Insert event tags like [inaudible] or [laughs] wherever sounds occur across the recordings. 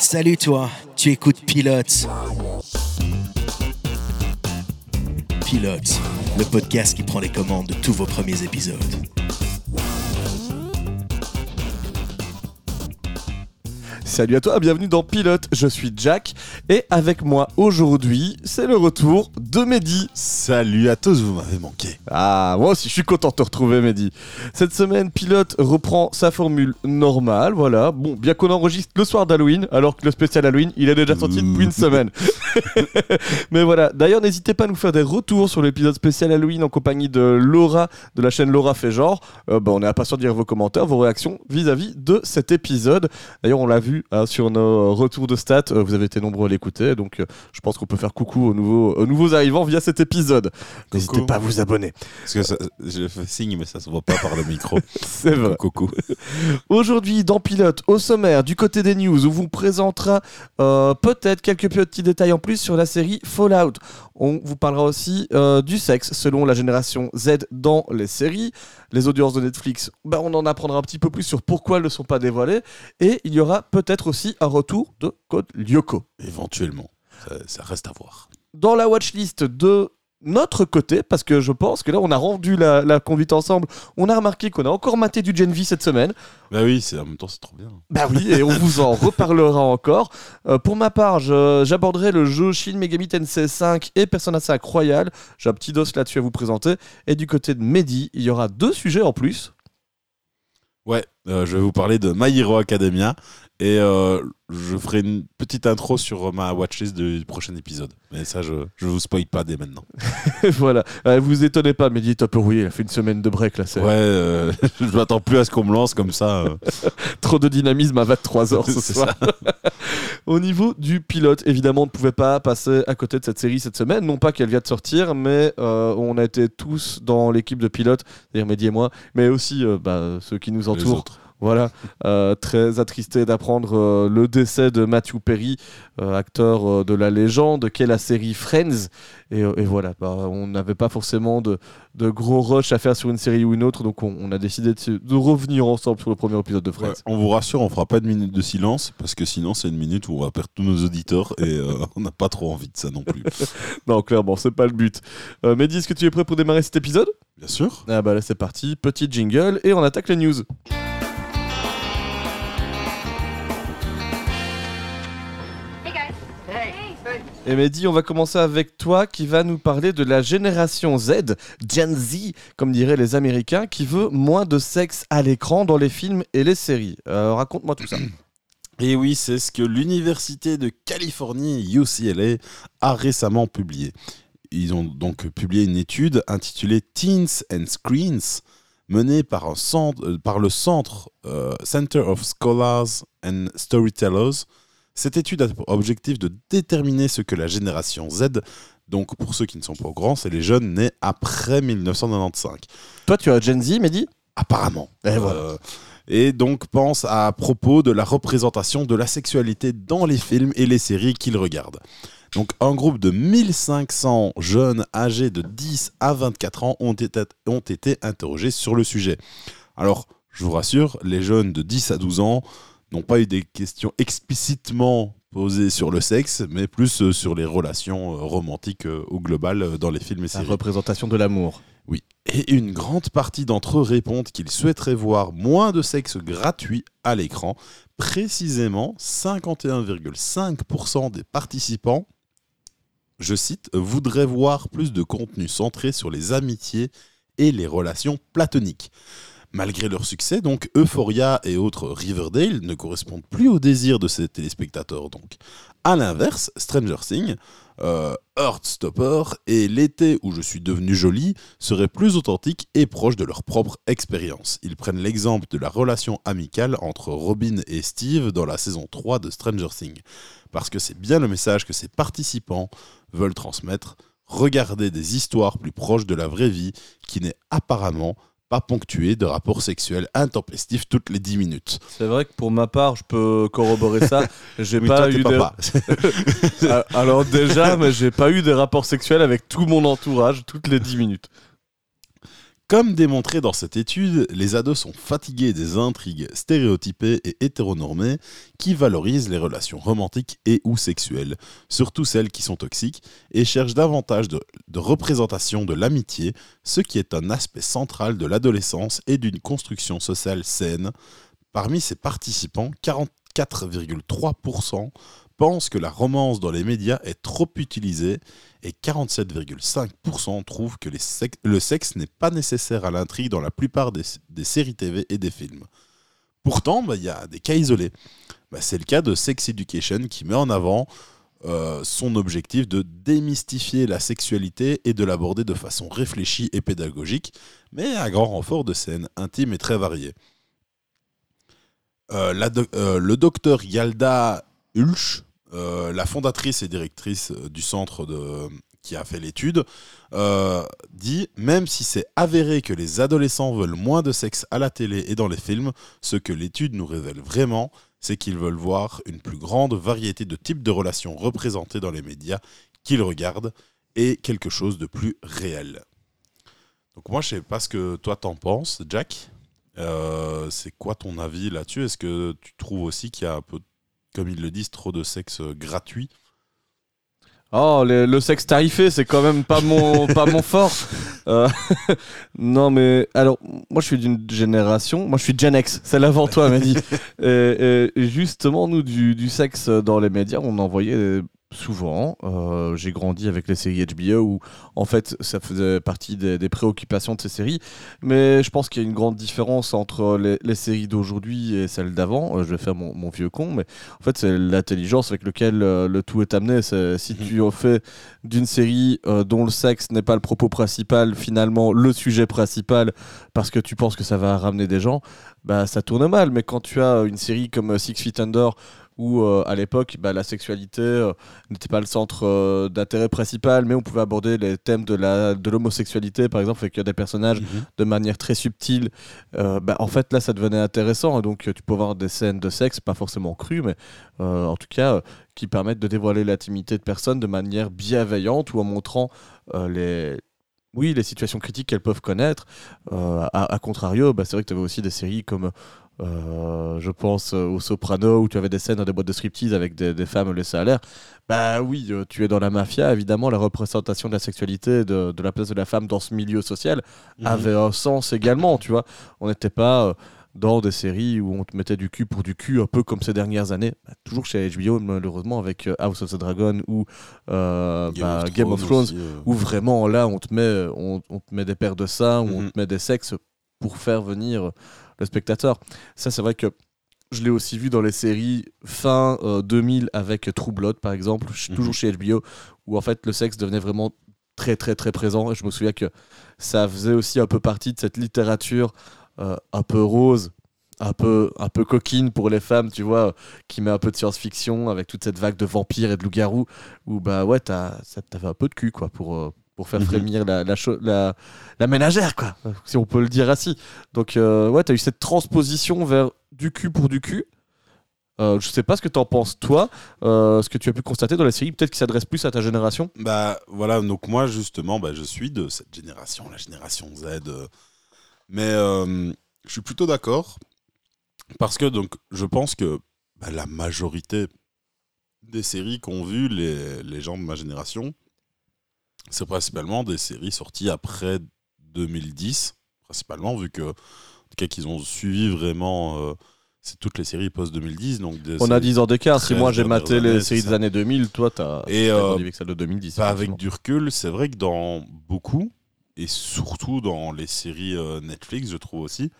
Salut toi, tu écoutes Pilote. Pilote, le podcast qui prend les commandes de tous vos premiers épisodes. Salut à toi, bienvenue dans Pilote, je suis Jack et avec moi aujourd'hui c'est le retour de Mehdi. Salut à tous, vous m'avez manqué. Ah, moi aussi je suis content de te retrouver Mehdi. Cette semaine Pilote reprend sa formule normale, voilà. Bon, bien qu'on enregistre le soir d'Halloween alors que le spécial Halloween il est déjà sorti depuis une semaine. [laughs] Mais voilà, d'ailleurs n'hésitez pas à nous faire des retours sur l'épisode spécial Halloween en compagnie de Laura de la chaîne Laura fait genre. Euh, bah, on est impatient de lire vos commentaires, vos réactions vis-à-vis de cet épisode. D'ailleurs on l'a vu hein, sur nos retours de stats, euh, vous avez été nombreux à l'écouter, donc euh, je pense qu'on peut faire coucou aux nouveaux, aux nouveaux arrivants via cet épisode. N'hésitez pas à vous abonner. Parce que ça, je fais signe, mais ça se voit pas par le micro. [laughs] C'est vrai. Coucou. [laughs] Aujourd'hui, dans Pilote, au sommaire, du côté des news, on vous présentera euh, peut-être quelques petits détails en plus sur la série Fallout. On vous parlera aussi euh, du sexe selon la génération Z dans les séries. Les audiences de Netflix, bah, on en apprendra un petit peu plus sur pourquoi elles ne sont pas dévoilées. Et il y aura peut-être aussi un retour de Code Lyoko. Éventuellement. Ça, ça reste à voir. Dans la watchlist de notre côté, parce que je pense que là, on a rendu la, la conduite ensemble. On a remarqué qu'on a encore maté du Gen V cette semaine. Bah oui, c'est en même temps c'est trop bien. Bah oui, et on vous en [laughs] reparlera encore. Euh, pour ma part, je- j'aborderai le jeu Shin Megami Tensei 5 et Persona 5 Royal. J'ai un petit dos là-dessus à vous présenter. Et du côté de Mehdi, il y aura deux sujets en plus. Ouais, euh, je vais vous parler de My Hero Academia et euh, je ferai une petite intro sur ma watchlist du prochain épisode. Mais ça, je, je vous spoil pas dès maintenant. [laughs] voilà. Euh, vous étonnez pas, Mehdi est un peu rouillé. Il a fait une semaine de break là. Ouais, euh, [laughs] je m'attends plus à ce qu'on me lance comme ça. euh. [laughs] trop de dynamisme à 23 heures ce C'est soir. Au niveau du pilote, évidemment, on ne pouvait pas passer à côté de cette série cette semaine. Non pas qu'elle vient de sortir, mais euh, on a été tous dans l'équipe de pilote, c'est-à-dire Mehdi et moi, mais aussi bah, ceux qui nous entourent. Voilà, euh, très attristé d'apprendre euh, le décès de Matthew Perry, euh, acteur de la légende, qu'est la série Friends. Et, et voilà, bah, on n'avait pas forcément de, de gros rush à faire sur une série ou une autre, donc on, on a décidé de, revenir ensemble sur le premier épisode de Friends. Ouais, on vous rassure, on fera pas de minute de silence parce que sinon c'est une minute où on va perdre tous nos auditeurs et [laughs] on n'a pas trop envie de ça non plus. [laughs] Non, clairement, c'est pas le but. Mehdi, est-ce que tu es prêt pour démarrer cet épisode? Bien sûr. Ah bah là, c'est parti. Petit jingle et on attaque les news. Et Mehdi, on va commencer avec toi qui va nous parler de la génération Z, Gen Z, comme diraient les Américains, qui veut moins de sexe à l'écran dans les films et les séries. Euh, Raconte-moi tout ça. [clears throat] Et oui, c'est ce que l'Université de Californie, UCLA, a récemment publié. Ils ont donc publié une étude intitulée Teens and Screens, menée euh, par le Centre euh, Center of Scholars and Storytellers. Cette étude a pour objectif de déterminer ce que la génération Z, donc pour ceux qui ne sont pas au grand, c'est les jeunes nés après 1995. toi, tu as Gen Z, Mehdi? Apparemment. Et voilà. Euh, et donc pense à propos de la représentation de la sexualité dans les films et les séries qu'ils regardent. Donc un groupe de 1500 jeunes âgés de 10 à 24 ans ont été, ont été interrogés sur le sujet. Alors, je vous rassure, les jeunes de 10 à 12 ans n'ont pas eu des questions explicitement posées sur le sexe, mais plus euh, sur les relations euh, romantiques au global euh, dans les films et La séries. représentation de l'amour. Oui. Et une grande partie d'entre eux répondent qu'ils souhaiteraient voir moins de sexe gratuit à l'écran. Précisément, 51,5% des participants, je cite, voudraient voir plus de contenu centré sur les amitiés et les relations platoniques. Malgré leur succès, donc Euphoria et autres Riverdale ne correspondent plus aux désirs de ces téléspectateurs. Donc, à l'inverse, Stranger Things, euh, Heartstopper et L'été où je suis devenu jolie seraient plus authentiques et proches de leur propre expérience. Ils prennent l'exemple de la relation amicale entre Robin et Steve dans la saison 3 de Stranger Things. Parce que c'est bien le message que ces participants veulent transmettre, regarder des histoires plus proches de la vraie vie qui n'est apparemment pas ponctuée de rapports sexuels intempestifs toutes les 10 minutes. C'est vrai que pour ma part, je peux corroborer ça. [laughs] J'ai Oui, pas toi, eu des... papa. [laughs] Ah, Alors déjà, mais j'ai pas eu des rapports sexuels avec tout mon entourage toutes les 10 minutes. Comme démontré dans cette étude, les ados sont fatigués des intrigues stéréotypées et hétéronormées qui valorisent les relations romantiques et ou sexuelles, surtout celles qui sont toxiques, et cherchent davantage de, de représentation de l'amitié, ce qui est un aspect central de l'adolescence et d'une construction sociale saine. Parmi ces participants, 44,3% pensent que la romance dans les médias est trop utilisée et 47,5% trouvent que sex- le sexe n'est pas nécessaire à l'intrigue dans la plupart des, séries TV et des films. Pourtant, bah, il y a des cas isolés. Bah, C'est le cas de Sex Education qui met en avant euh, son objectif de démystifier la sexualité et de l'aborder de façon réfléchie et pédagogique, mais à grand renfort de scènes intimes et très variées. Euh, euh, le docteur Yalda Hulch, euh, la fondatrice et directrice euh, du centre qui a fait l'étude, euh, dit même si c'est avéré que les adolescents veulent moins de sexe à la télé et dans les films, ce que l'étude nous révèle vraiment, c'est qu'ils veulent voir une plus grande variété de types de relations représentées dans les médias qu'ils regardent et quelque chose de plus réel. Donc moi, je sais pas ce que toi t'en penses, Jack. C'est quoi ton avis là-dessus? Est-ce que tu trouves aussi qu'il y a un peu, comme ils le disent, trop de sexe euh, gratuit Oh, le, le sexe tarifé, c'est quand même pas mon, [laughs] pas mon fort. Euh, [laughs] non, mais alors, moi je suis d'une génération, moi je suis Gen X, c'est l'avant toi, m'a dit. [laughs] et, et justement, nous, du, du sexe dans les médias, on en voyait souvent. Euh, J'ai grandi avec les séries HBO où, en fait, ça faisait partie des, des préoccupations de ces séries. Mais je pense qu'il y a une grande différence entre les, les séries d'aujourd'hui et celles d'avant. Euh, je vais faire mon, mon vieux con, mais en fait, c'est l'intelligence avec laquelle euh, le tout est amené. Si tu en fais d'une série dont le sexe n'est pas le propos principal, finalement le sujet principal, parce que tu penses que ça va ramener des gens, bah ça tourne mal. Mais quand tu as une série comme Six Feet Under, où euh, à l'époque bah, la sexualité euh, n'était pas le centre euh, d'intérêt principal, mais on pouvait aborder les thèmes de la de l'homosexualité, par exemple, avec des personnages de manière très subtile. Bah, en fait, là, ça devenait intéressant. Et donc, tu peux avoir des scènes de sexe, pas forcément crues, mais en tout cas, qui permettent de dévoiler l'intimité de personnes de manière bienveillante ou en montrant les. Oui, les situations critiques qu'elles peuvent connaître. Euh, à, à contrario, bah, c'est vrai que tu avais aussi des séries comme, euh, je pense, euh, au Soprano, où tu avais des scènes dans des boîtes de striptease avec des, des femmes laissées à l'air. Bah oui, euh, tu es dans la mafia, évidemment, la représentation de la sexualité, de, de la place de la femme dans ce milieu social Mhm. avait un sens également, tu vois. On n'était pas euh, dans des séries où on te mettait du cul pour du cul, un peu comme ces dernières années. Bah, toujours chez HBO, malheureusement, avec House of the Dragon ou euh, bah, Game of Thrones, aussi, euh. où vraiment là, on te met, on, on te met des paires de seins, où on Mhm. te met des sexes pour faire venir le spectateur. Ça, c'est vrai que je l'ai aussi vu dans les séries fin euh, 2000 avec True Blood, par exemple, Mhm. toujours chez HBO, où en fait le sexe devenait vraiment très très très présent. Et je me souviens que ça faisait aussi un peu partie de cette littérature euh, un peu rose, un peu, un peu coquine pour les femmes, tu vois, qui met un peu de science-fiction avec toute cette vague de vampires et de loups-garous, où bah ouais, t'avait un peu de cul, quoi, pour, euh, pour faire Mhm. frémir la, la, cho- la, la ménagère, quoi, si on peut le dire ainsi. Donc euh, ouais, t'as eu cette transposition vers du cul pour du cul. Euh, je sais pas ce que t'en penses toi, euh, ce que tu as pu constater dans la série, peut-être qui s'adresse plus à ta génération. Bah voilà, donc moi justement, bah, je suis de cette génération, la génération Z. euh, mais euh, je suis plutôt d'accord parce que donc je pense que bah, la majorité des séries qu'ont vu les, les gens de ma génération, c'est principalement des séries sorties après 2010, principalement vu que en tout cas qu'ils ont suivi vraiment euh, c'est toutes les séries post 2010 donc des On a séries- 10 ans d'écart, si 13 moi j'ai maté années, les séries des années 2000, toi t'as Et, euh, avec celle de 2010. Pas avec du recul, c'est vrai que dans beaucoup, et surtout dans les séries euh, Netflix, je trouve aussi,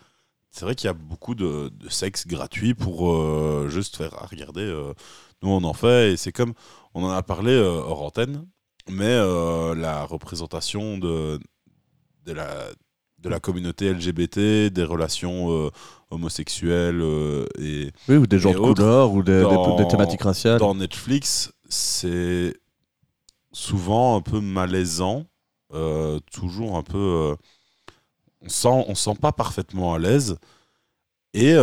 c'est vrai qu'il y a beaucoup de, de sexe gratuit pour euh, juste faire ah, regardez, euh, nous on en fait, et c'est comme, on en a parlé hors antenne, mais euh, la représentation de, de, la, de la communauté LGBT, des relations euh, homosexuelles euh, et Oui, ou des gens de couleur, ou des, des- dans- des thématiques raciales. dans Netflix, c'est souvent un peu malaisant, toujours un peu. on sent, on sent pas parfaitement à l'aise. Et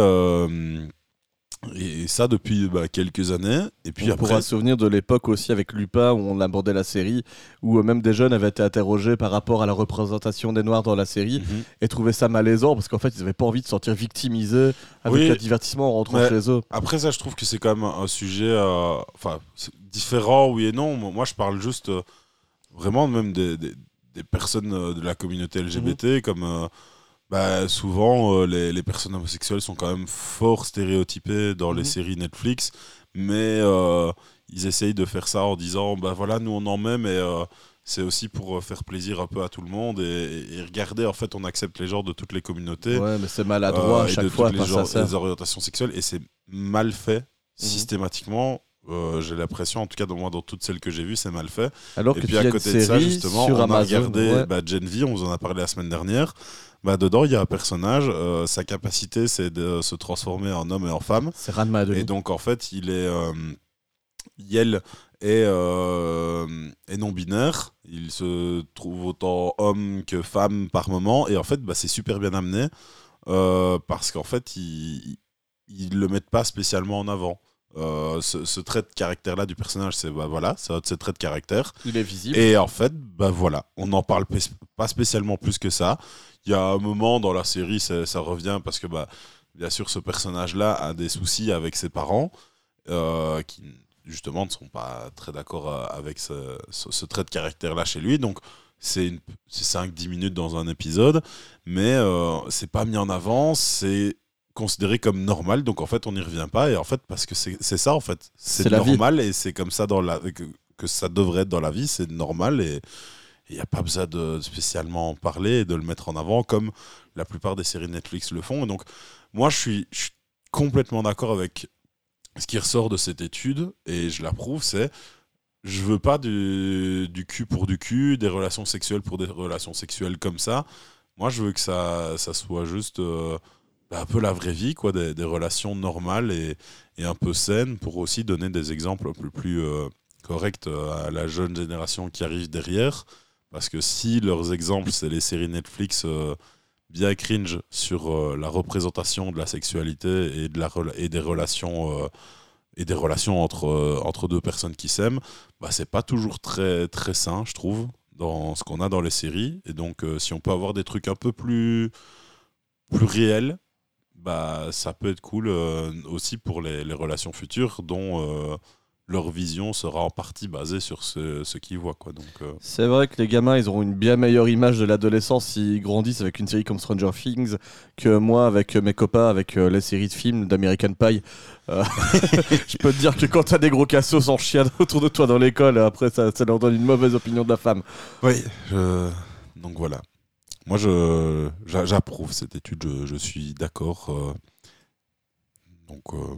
Et ça depuis bah, quelques années. Et puis on après, pourra se souvenir de l'époque aussi avec Lupin où on abordait la série, où euh, même des jeunes avaient été interrogés par rapport à la représentation des Noirs dans la série Mhm. et trouvaient ça malaisant parce qu'en fait ils n'avaient pas envie de se sentir victimisés avec Oui. le divertissement en rentrant chez eux. Après ça, je trouve que c'est quand même un sujet, euh, enfin, différent, oui et non. Moi, je parle juste euh, vraiment même des, des- des personnes euh, de la communauté LGBT, comme bah, souvent euh, les, les personnes homosexuelles sont quand même fort stéréotypées dans les Mhm. séries Netflix, mais euh, ils essayent de faire ça en disant, bah voilà, nous on en met, mais euh, c'est aussi pour faire plaisir un peu à tout le monde et, et regardez, en fait, on accepte les genres de toutes les communautés. Ouais, mais c'est maladroit à et chaque de fois. toutes les, genres- les orientations sexuelles et c'est mal fait systématiquement. Euh, j'ai l'impression, en tout cas, dans, moi, dans toutes celles que j'ai vues, c'est mal fait. Alors et que puis à côté de ça, justement, on a Amazon. regardé ouais. bah, Gen V, on vous en a parlé la semaine dernière. Bah, dedans, il y a un personnage, euh, sa capacité, c'est de se transformer en homme et en femme. C'est Ran Madoni. Et donc, en fait, il est. Euh, Yel est, euh, est non-binaire. Il se trouve autant homme que femme par moment. Et en fait, bah, c'est super bien amené. parce qu'en fait, ils ils le mettent pas spécialement en avant. Euh, ce, ce trait de caractère-là du personnage, c'est bah, voilà, c'est ses traits de caractère. Il est visible. Et en fait, bah voilà, on n'en parle pas spécialement plus que ça. Il y a un moment dans la série, ça, ça revient parce que, bah, bien sûr, ce personnage-là a des soucis avec ses parents, euh, qui justement ne sont pas très d'accord euh, avec ce, ce- ce trait de caractère-là chez lui. Donc, c'est 5-10 minutes dans un épisode, mais euh, c'est pas mis en avant, c'est considéré comme normal, donc en fait on n'y revient pas, et en fait parce que c'est ça en fait, c'est normal et c'est comme ça dans la, que, que ça devrait être dans la vie, c'est normal et il n'y a pas besoin de spécialement en parler et de le mettre en avant comme la plupart des séries Netflix le font. Et donc, moi, je suis, je suis complètement d'accord avec ce qui ressort de cette étude et je l'approuve c'est je veux pas du, du cul pour du cul, des relations sexuelles pour des relations sexuelles comme ça. Moi, je veux que ça, ça soit juste euh, un peu la vraie vie, quoi, des, relations normales et, et un peu saines pour aussi donner des exemples un peu plus euh, corrects euh, à la jeune génération qui arrive derrière. Parce que si leurs exemples, c'est les séries Netflix euh, bien cringe sur la représentation de la sexualité et, de la, et des relations. et des relations entre, entre deux personnes qui s'aiment, bah, c'est pas toujours très, très sain, je trouve, dans ce qu'on a dans les séries. Et donc, si on peut avoir des trucs un peu plus, plus réels, bah, ça peut être cool euh, aussi pour les, les relations futures dont euh, leur vision sera en partie basée sur ce, ce qu'ils voient. Quoi. Donc, euh, C'est vrai que les gamins, ils auront une bien meilleure image de l'adolescence s'ils grandissent avec une série comme Stranger Things que moi avec mes copains, avec les séries de films d'American Pie. [laughs] Je peux te dire que quand t'as des gros cassos en chien [laughs] autour de toi dans l'école, après ça, ça leur donne une mauvaise opinion de la femme. Oui, je- donc voilà. Moi, je j'a- j'approuve cette étude, je, je suis d'accord. euh. Donc, euh,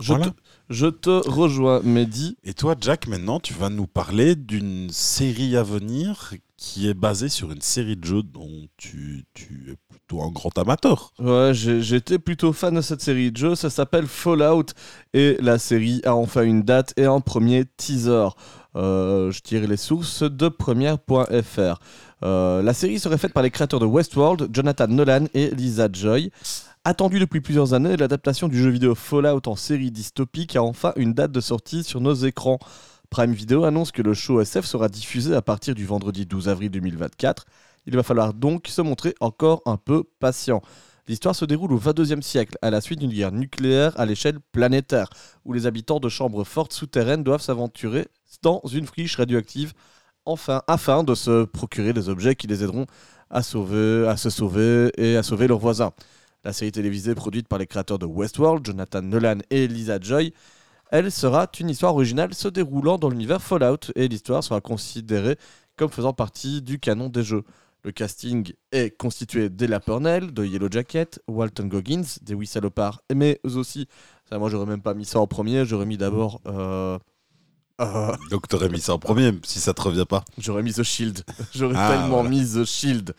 Je, Voilà. te, je te rejoins, Mehdi. Et toi, Jack, maintenant, tu vas nous parler d'une série à venir qui est basée sur une série de jeux dont tu, tu es plutôt un grand amateur. Ouais, j'étais plutôt fan de cette série de jeux. Ça s'appelle Fallout et la série a enfin une date et un premier teaser. Euh, je tire les sources de première.fr. Euh, la série serait faite par les créateurs de Westworld, Jonathan Nolan et Lisa Joy. Attendue depuis plusieurs années, l'adaptation du jeu vidéo Fallout en série dystopique a enfin une date de sortie sur nos écrans. Prime Video annonce que le show SF sera diffusé à partir du vendredi 12 avril 2024. Il va falloir donc se montrer encore un peu patient. L'histoire se déroule au 22e siècle, à la suite d'une guerre nucléaire à l'échelle planétaire, où les habitants de chambres fortes souterraines doivent s'aventurer dans une friche radioactive enfin, afin de se procurer des objets qui les aideront à, sauver, à se sauver et à sauver leurs voisins. La série télévisée produite par les créateurs de Westworld, Jonathan Nolan et Lisa Joy, elle sera une histoire originale se déroulant dans l'univers Fallout et l'histoire sera considérée comme faisant partie du canon des jeux. Le casting est constitué d'Ella Purnell, de Yellow Jacket, Walton Goggins, des Oui Salopards, mais aussi, ça moi j'aurais même pas mis ça en premier, j'aurais mis d'abord... euh, euh, Donc, t'aurais mis ça en premier, si ça te revient pas. J'aurais mis The Shield. [laughs] J'aurais Ah, tellement voilà. mis The Shield.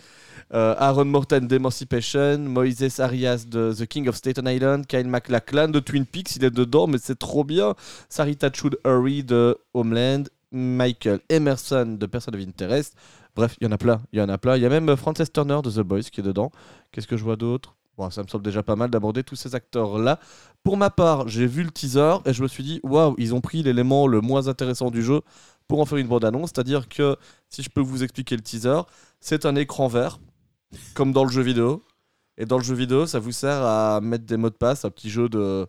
Euh, Aaron Morton d'Emancipation, Moises Arias de The King of Staten Island, Kyle MacLachlan de Twin Peaks, il est dedans, mais c'est trop bien. Sarita Chud Hurry de Homeland, Michael Emerson de Person of Interest. Bref, il y en a plein, il y en a plein. Il y a même Frances Turner de The Boys qui est dedans. Qu'est-ce que je vois d'autre? Bon, ça me semble déjà pas mal d'aborder tous ces acteurs-là. Pour ma part, j'ai vu le teaser et je me suis dit, waouh, ils ont pris l'élément le moins intéressant du jeu pour en faire une bande-annonce. C'est-à-dire que, si je peux vous expliquer le teaser, c'est un écran vert, comme dans le jeu vidéo. Et dans le jeu vidéo, ça vous sert à mettre des mots de passe, un petit jeu de,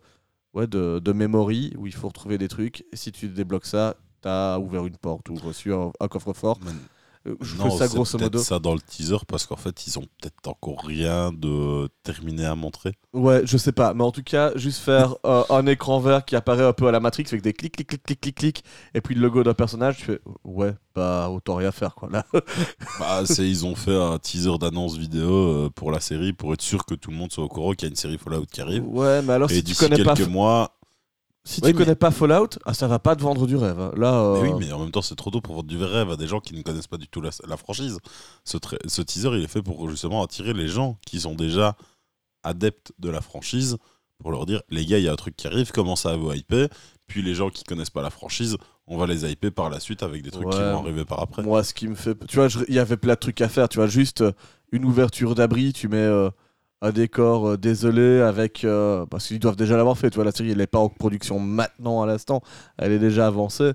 ouais, de, de memory où il faut retrouver des trucs. Et si tu débloques ça, t'as ouvert une porte ou reçu un, un coffre-fort. Euh, Je non, fais ça grosso modo. ça dans le teaser parce qu'en fait, ils ont peut-être encore rien de terminé à montrer. Ouais, je sais pas, mais en tout cas, juste faire [laughs] euh, un écran vert qui apparaît un peu à la Matrix avec des clics, clics, clics, clics, clics, clics, et puis le logo d'un personnage, tu fais ouais, bah autant rien faire quoi. Là, [laughs] Bah, c'est, ils ont fait un teaser d'annonce vidéo euh, pour la série pour être sûr que tout le monde soit au courant qu'il y a une série Fallout qui arrive. ouais, mais alors Et si tu connais pas, quelques mois. Si Oui, tu mais- connais pas Fallout, ah, ça va pas te vendre du rêve. hein. Là, euh, Mais oui, mais en même temps, c'est trop tôt pour vendre du rêve à des gens qui ne connaissent pas du tout la, la franchise. Ce, teaser, il est fait pour justement attirer les gens qui sont déjà adeptes de la franchise pour leur dire les gars, il y a un truc qui arrive, commencez à vous hyper. Puis les gens qui connaissent pas la franchise, on va les hyper par la suite avec des trucs qui vont arriver par après. moi, ce qui me fait, tu vois, il y avait plein de trucs à faire. Tu vois, juste euh, une ouverture d'abri, tu mets euh, un décor euh, désolé avec, euh, parce qu'ils doivent déjà l'avoir fait. Tu vois, la série, elle est pas en production maintenant à l'instant, elle est déjà avancée.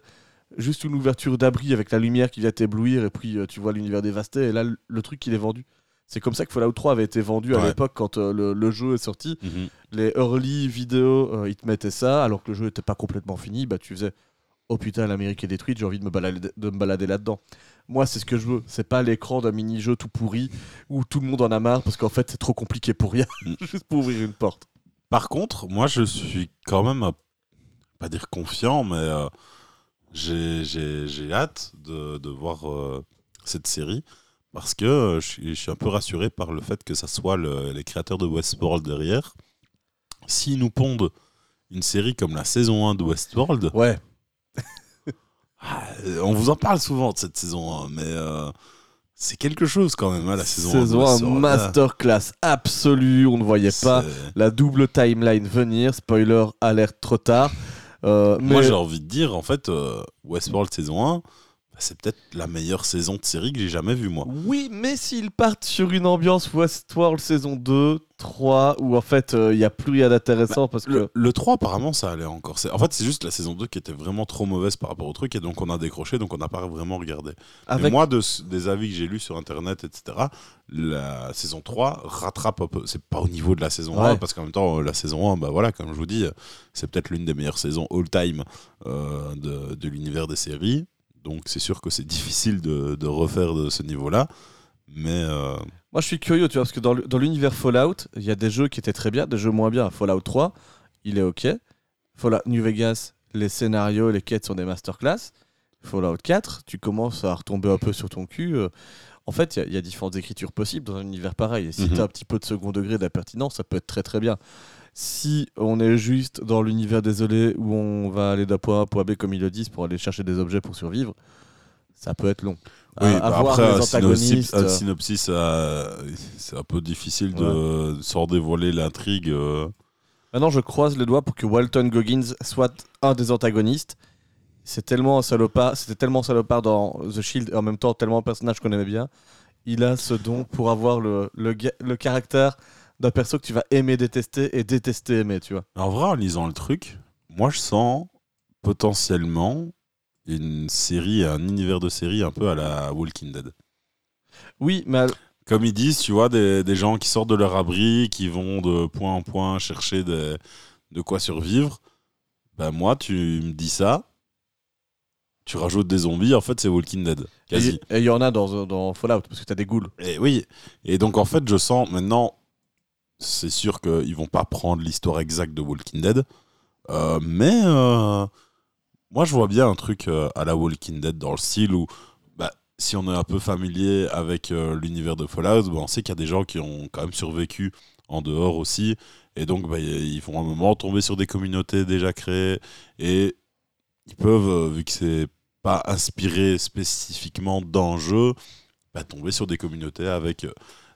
juste une ouverture d'abri avec la lumière qui vient t'éblouir et puis euh, tu vois l'univers dévasté et là le, truc il est vendu. C'est comme ça que Fallout 3 avait été vendu à Ouais. l'époque quand le, le jeu est sorti. Mhm. Les early vidéos, ils te mettaient ça alors que le jeu n'était pas complètement fini. Bah tu faisais oh putain l'Amérique est détruite, j'ai envie de me balader, de me balader là-dedans. Moi c'est ce que je veux. C'est pas l'écran d'un mini-jeu tout pourri où tout le monde en a marre parce qu'en fait c'est trop compliqué pour rien, Mm. [laughs] juste pour ouvrir une porte. Par contre, moi, je suis quand même, pas dire confiant, mais euh, j'ai- hâte de, de voir euh, cette série parce que euh, je suis, je suis un peu rassuré par le fait que ça soit le- les créateurs de Westworld derrière. S'ils nous pondent une série comme la saison 1 de Westworld, Ouais. Ah, on vous en parle souvent de cette saison 1, mais euh, c'est quelque chose quand même, hein, la saison, 1 de Saison 1 Westworld. Ah, masterclass absolue, on ne voyait pas C'est- la double timeline venir. Spoiler, alerte trop tard. Euh, mais Moi, j'ai envie de dire, en fait, euh, Westworld saison 1, bah, c'est peut-être la meilleure saison de série que j'ai jamais vue, moi. oui, mais s'ils partent sur une ambiance Westworld saison 2, 3, où en fait il n'y a plus rien d'intéressant parce que. Le, le 3, apparemment, ça allait encore. En fait, c'est juste la saison 2 qui était vraiment trop mauvaise par rapport au truc, et donc on a décroché, donc on n'a pas vraiment regardé. Mais moi, de, des avis que j'ai lus sur Internet, etc., la saison 3 rattrape un peu. C'est pas au niveau de la saison Ouais. 1, parce qu'en même temps, euh, la saison 1, bah voilà, comme je vous dis, euh, c'est peut-être l'une des meilleures saisons all-time euh, de, de l'univers des séries. Donc c'est sûr que c'est difficile de, refaire de ce niveau-là. Mais euh, Moi je suis curieux, tu vois, parce que dans l'univers Fallout, il y a des jeux qui étaient très bien, des jeux moins bien. Fallout 3, il est ok. Fallout New Vegas, les scénarios, les quêtes sont des masterclass. Fallout 4, tu commences à retomber un peu sur ton cul. Euh, En fait, il y a- il y, a différentes écritures possibles dans un univers pareil. Et si Mhm. tu as un petit peu de second degré d'impertinence, ça peut être très très bien. Si on est juste dans l'univers désolé où on va aller d'un point A à point B, comme ils le disent, pour aller chercher des objets pour survivre, ça peut être long. oui, À- bah après, un synopsis, antagonistes. un synopsis, euh, c'est un peu difficile de sans dévoiler l'intrigue. euh. Maintenant, je croise les doigts pour que Walton Goggins soit un des antagonistes. C'est tellement un salopard, c'était tellement un salopard dans The Shield et en même temps tellement un personnage qu'on aimait bien. Il a ce don pour avoir le, le, le caractère d'un perso que tu vas aimer détester et détester aimer, tu vois. En vrai, en lisant le truc, moi je sens potentiellement une série, un univers de série un peu à la Walking Dead. Oui, mais Comme ils disent, tu vois, des, des gens qui sortent de leur abri, qui vont de point en point chercher des- de quoi survivre. Ben moi, tu me dis ça, tu rajoutes des zombies, en fait c'est Walking Dead. Quasi. et il y en a dans, dans Fallout parce que t'as des ghouls. Et oui, et donc en fait, je sens maintenant, c'est sûr qu'ils vont pas prendre l'histoire exacte de Walking Dead, euh, mais euh, moi je vois bien un truc euh, à la Walking Dead dans le style où, bah, si on est un peu familier avec l'univers de Fallout, bah, on sait qu'il y a des gens qui ont quand même survécu en dehors aussi, et donc bah, ils vont à un moment tomber sur des communautés déjà créées, et ils peuvent, vu que c'est pas inspiré spécifiquement d'un jeu, bah, tomber sur des communautés avec euh,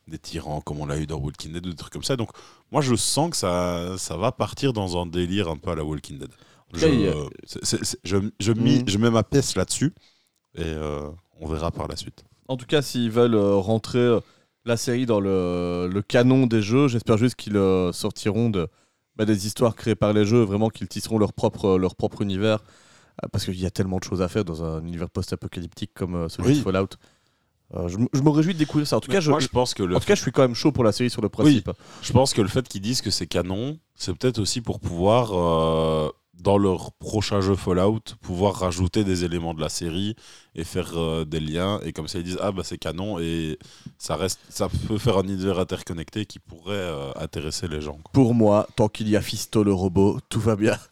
des tyrans comme on l'a eu dans Walking Dead, des trucs comme ça. Donc moi je sens que ça, ça va partir dans un délire un peu à la Walking Dead. Je, mis- mets ma pièce là-dessus et euh, on verra par la suite. En tout cas, s'ils veulent euh, rentrer la série dans le, le canon des jeux. J'espère juste qu'ils sortiront de, bah, des histoires créées par les jeux, vraiment qu'ils tisseront leur propre, leur propre univers. Euh, Parce qu'il y a tellement de choses à faire dans un univers post-apocalyptique comme euh, celui Oui. de Fallout. Euh, je, me réjouis de découvrir ça. En tout cas, je, Moi, je pense que le en tout cas, je suis quand même chaud pour la série sur le principe. Je pense que le fait qu'ils disent que c'est canon, c'est peut-être aussi pour pouvoir, euh, dans leur prochain jeu Fallout, pouvoir rajouter des éléments de la série et faire euh, des liens. Et comme ça, ils disent Ah, bah c'est canon et ça, reste, ça peut faire un univers interconnecté qui pourrait euh, intéresser les gens. quoi. Pour moi, tant qu'il y a Fisto le robot, tout va bien. [laughs]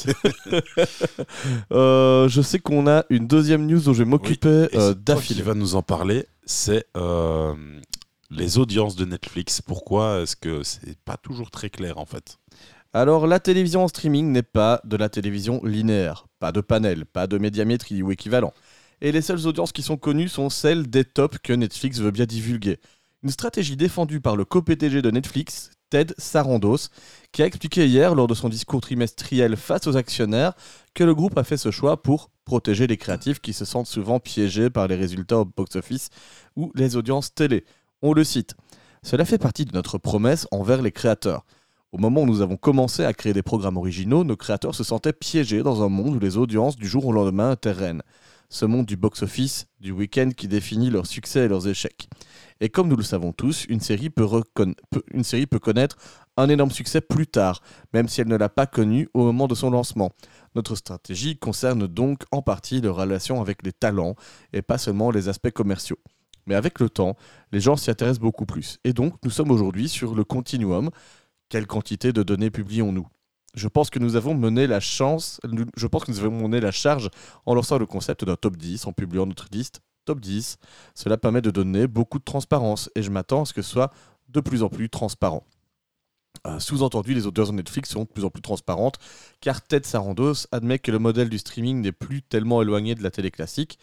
Euh, je sais qu'on a une deuxième news dont je vais m'occuper toi d'affilée. va nous en parler, c'est les audiences de Netflix. Pourquoi est-ce que c'est pas toujours très clair en fait? Alors, la télévision en streaming n'est pas de la télévision linéaire. Pas de panel, pas de médiamétrie ou équivalent. Et les seules audiences qui sont connues sont celles des tops que Netflix veut bien divulguer. Une stratégie défendue par le co-PTG de Netflix, Ted Sarandos, qui a expliqué hier lors de son discours trimestriel face aux actionnaires que le groupe a fait ce choix pour protéger les créatifs qui se sentent souvent piégés par les résultats au box-office ou les audiences télé. On le cite. Cela fait partie de notre promesse envers les créateurs. Au moment où nous avons commencé à créer des programmes originaux, nos créateurs se sentaient piégés dans un monde où les audiences du jour au lendemain reines. Ce monde du box-office, du week-end qui définit leurs succès et leurs échecs. Et comme nous le savons tous, une série peut- une série peut connaître un énorme succès plus tard, même si elle ne l'a pas connu au moment de son lancement. Notre stratégie concerne donc en partie leur relation avec les talents et pas seulement les aspects commerciaux. Mais avec le temps, les gens s'y intéressent beaucoup plus. Et donc, nous sommes aujourd'hui sur le continuum. Quelle quantité de données publions-nous Je pense que nous avons mené la chance, je pense que nous avons mené la charge en lançant le concept d'un top 10, en publiant notre liste top 10. Cela permet de donner beaucoup de transparence et je m'attends à ce que ce soit de plus en plus transparent. Euh, Sous-entendu, les auteurs de Netflix sont de plus en plus transparentes, car Ted Sarandos admet que le modèle du streaming n'est plus tellement éloigné de la télé classique.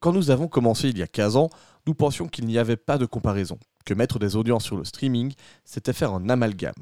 Quand nous avons commencé il y a 15 ans, nous pensions qu'il n'y avait pas de comparaison, que mettre des audiences sur le streaming, c'était faire un amalgame.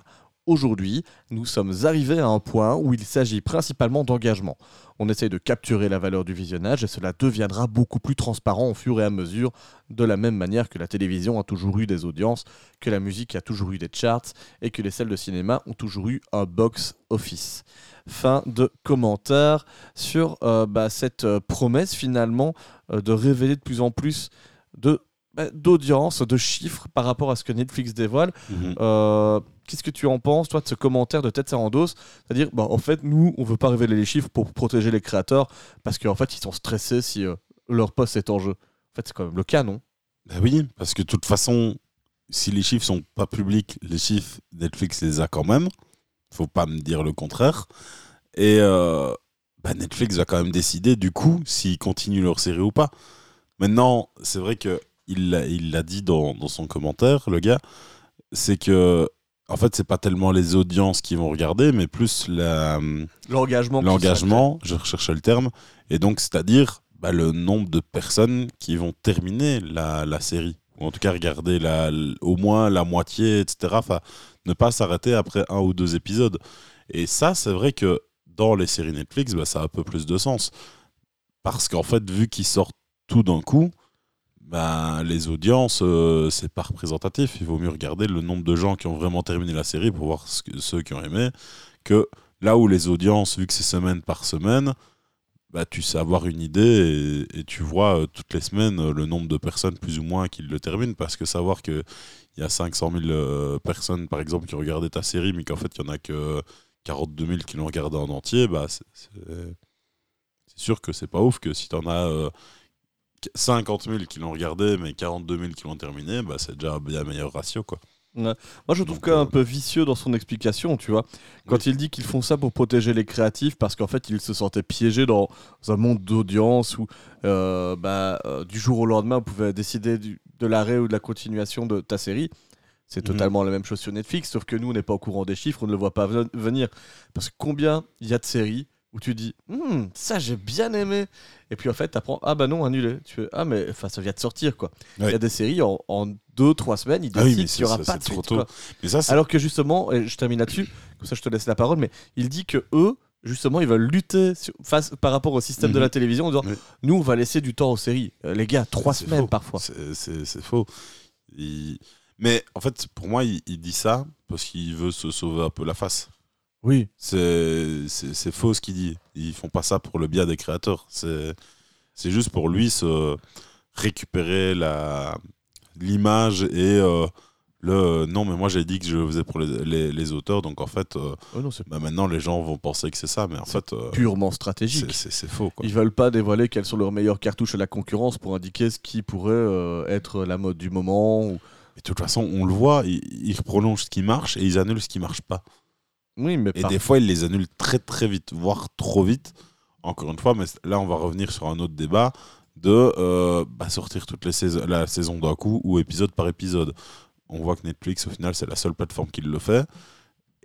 Aujourd'hui, nous sommes arrivés à un point où il s'agit principalement d'engagement. On essaye de capturer la valeur du visionnage et cela deviendra beaucoup plus transparent au fur et à mesure, de la même manière que la télévision a toujours eu des audiences, que la musique a toujours eu des charts et que les salles de cinéma ont toujours eu un box-office. Fin de commentaire sur euh, bah, cette euh, promesse finalement euh, de révéler de plus en plus de bah, d'audience, de chiffres par rapport à ce que Netflix dévoile. Euh, Qu'est-ce que tu en penses, toi, de ce commentaire de Ted Sarandos C'est-à-dire, bah, en fait, nous, on veut pas révéler les chiffres pour protéger les créateurs parce qu'en fait, ils sont stressés si euh, leur poste est en jeu. En fait, c'est quand même le cas, non Bah oui, parce que de toute façon, si les chiffres sont pas publics, les chiffres, Netflix les a quand même. Faut pas me dire le contraire. Et euh, bah Netflix va quand même décider du coup s'ils continuent leur série ou pas. Maintenant, c'est vrai que il l'a il dit dans, dans son commentaire, le gars, c'est que en fait, c'est pas tellement les audiences qui vont regarder, mais plus L'engagement. l'engagement, je recherchais le terme, et donc c'est-à-dire bah, le nombre de personnes qui vont terminer la, la série, ou en tout cas regarder la, au moins la moitié, etc. Enfin, ne pas s'arrêter après un ou deux épisodes. Et ça, c'est vrai que dans les séries Netflix, bah, ça a un peu plus de sens. Parce qu'en fait, vu qu'ils sortent tout d'un coup, bah, les audiences, euh, c'est pas représentatif. Il vaut mieux regarder le nombre de gens qui ont vraiment terminé la série pour voir ceux qui ont aimé que là où les audiences, vu que c'est semaine par semaine, bah, tu sais avoir une idée et, tu vois euh, toutes les semaines euh, le nombre de personnes plus ou moins qui le terminent. Parce que savoir qu'il y a 500 000 euh, personnes, par exemple, qui ont regardé ta série, mais qu'en fait, il y en a que 42 000 qui l'ont regardé en entier, bah, c'est sûr que c'est pas ouf que si tu en as 50 000 qui l'ont regardé, mais 42 000 qui l'ont terminé, bah, c'est déjà un bien meilleur ratio. Quoi. Moi, je trouve quand même un peu vicieux dans son explication, tu vois. Quand il dit qu'ils font ça pour protéger les créatifs, parce qu'en fait, ils se sentaient piégés dans un monde d'audience où, euh, bah, euh, du jour au lendemain, on pouvait décider du- de l'arrêt ou de la continuation de ta série. C'est Mhm. totalement la même chose sur Netflix, sauf que nous, on n'est pas au courant des chiffres, on ne le voit pas ven- venir. Parce que combien il y a de séries où tu dis, Hmm, ça j'ai bien aimé, et puis en fait, tu apprends, ah bah non, annulé. Tu fais, ah mais enfin, ça vient de sortir, quoi. Il y a des séries, en, en deux, trois semaines, ils Ah décident oui, mais qu'il n'y aura pas de trop suite. tôt. quoi. Mais ça, Alors que justement, et je termine là-dessus, comme ça je te laisse la parole, mais il dit que eux, justement, ils veulent lutter sur- face, par rapport au système de Mhm. la télévision en disant Oui. nous, on va laisser du temps aux séries. Euh, les gars, trois semaines faux. parfois. C'est- faux. Il- Mais en fait, pour moi, il, il dit ça parce qu'il veut se sauver un peu la face. Oui. C'est faux ce qu'il dit. Ils font pas ça pour le bien des créateurs. C'est juste pour lui se récupérer l'image et euh, le non mais moi j'ai dit que je le faisais pour les, les- les auteurs donc en fait euh, Oh non, bah, maintenant les gens vont penser que c'est ça mais en fait euh, purement stratégique. c'est- c'est faux quoi. Ils veulent pas dévoiler quelles sont leurs meilleures cartouches à la concurrence pour indiquer ce qui pourrait être la mode du moment. ou- Et de toute façon on le voit ils, ils prolongent ce qui marche et ils annulent ce qui marche pas. Oui, mais Et par- des fois, ils les annulent très très vite, voire trop vite. Encore une fois, mais là, on va revenir sur un autre débat de euh, bah, sortir toute saisons, la saison d'un coup ou épisode par épisode. On voit que Netflix, au final, c'est la seule plateforme qui le fait.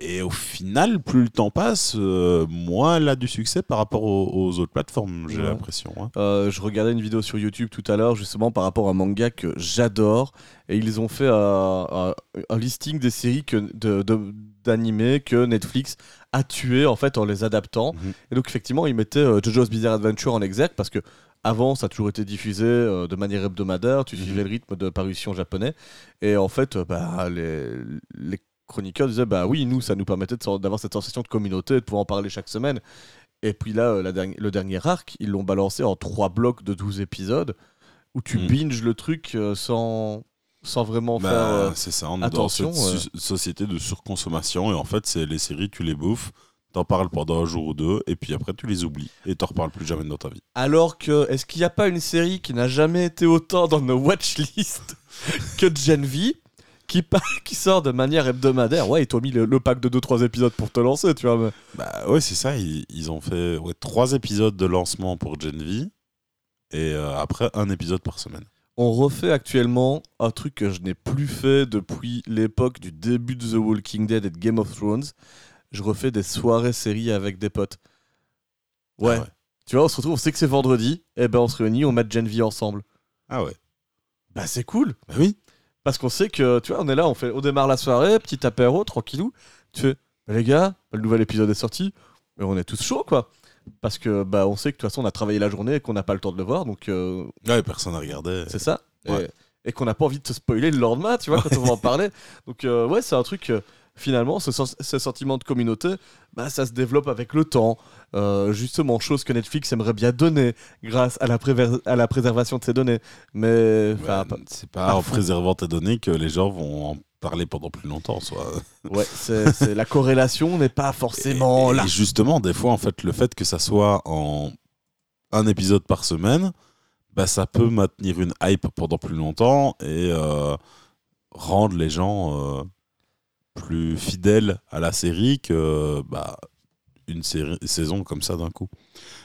Et au final, plus le temps passe, euh, moins elle a du succès par rapport aux, aux autres plateformes, j'ai Ouais. l'impression. hein. Euh, je regardais une vidéo sur YouTube tout à l'heure justement par rapport à un manga que j'adore et ils ont fait un, un- un listing des séries que, de, de- d'animés que Netflix a tué en fait en les adaptant Mhm. et donc effectivement ils mettaient euh, JoJo's Bizarre Adventure en exergue parce que avant ça a toujours été diffusé euh, de manière hebdomadaire tu Mhm. suivais le rythme de parution japonais et en fait euh, bah, les, les chroniqueurs disaient bah oui nous ça nous permettait d'avoir cette sensation de communauté de pouvoir en parler chaque semaine et puis là, la derni- le dernier arc, ils l'ont balancé en trois blocs de 12 épisodes où tu Mm. binges le truc sans, sans vraiment Bah, faire. euh, c'est ça, on est attention, dans cette su- société de surconsommation et en fait, c'est les séries, tu les bouffes, t'en parles pendant un jour ou deux et puis après, tu les oublies et t'en reparles plus jamais dans ta vie. Alors que, est-ce qu'il n'y a pas une série qui n'a jamais été autant dans nos watchlists [laughs] que Gen V [laughs] qui, sort de manière hebdomadaire? Ouais, ils t'ont mis le, le pack de 2-3 épisodes pour te lancer, tu vois. mais- Bah ouais, c'est ça. Ils, ils ont fait ouais, trois épisodes de lancement pour Gen V et euh, après un épisode par semaine. On refait actuellement un truc que je n'ai plus fait depuis l'époque du début de The Walking Dead et de Game of Thrones. Je refais des soirées séries avec des potes. Ouais. Ah ouais. Tu vois, on se retrouve, on sait que c'est vendredi, et ben on se réunit, on met Gen V ensemble. Ah ouais. Bah c'est cool, Bah oui. parce qu'on sait que, tu vois, on est là, on, fait, on démarre la soirée, petit apéro, tranquillou. Tu fais, bah, les gars, le nouvel épisode est sorti, et on est tous chauds, quoi. Parce que, bah, on sait que de toute façon, on a travaillé la journée et qu'on n'a pas le temps de le voir, donc euh, Ouais, personne n'a regardé. C'est ça. Ouais. Et, et qu'on n'a pas envie de te spoiler le lendemain, tu vois, quand on va en parler. [laughs] Donc, euh, ouais, c'est un truc, euh, finalement, ce, sens- ce sentiment de communauté, bah, ça se développe avec le temps. Euh, justement, chose que Netflix aimerait bien donner grâce à la, à la préservation de ses données. Mais, c'est pas en préservant tes données que les gens vont en parler pendant plus longtemps, soit. [laughs] ouais, c'est, la corrélation n'est pas forcément et, là. et justement, des fois, en fait, le fait que ça soit en un épisode par semaine, bah, ça peut maintenir une hype pendant plus longtemps et euh, rendre les gens euh, plus fidèles à la série que bah, une série, saison comme ça d'un coup.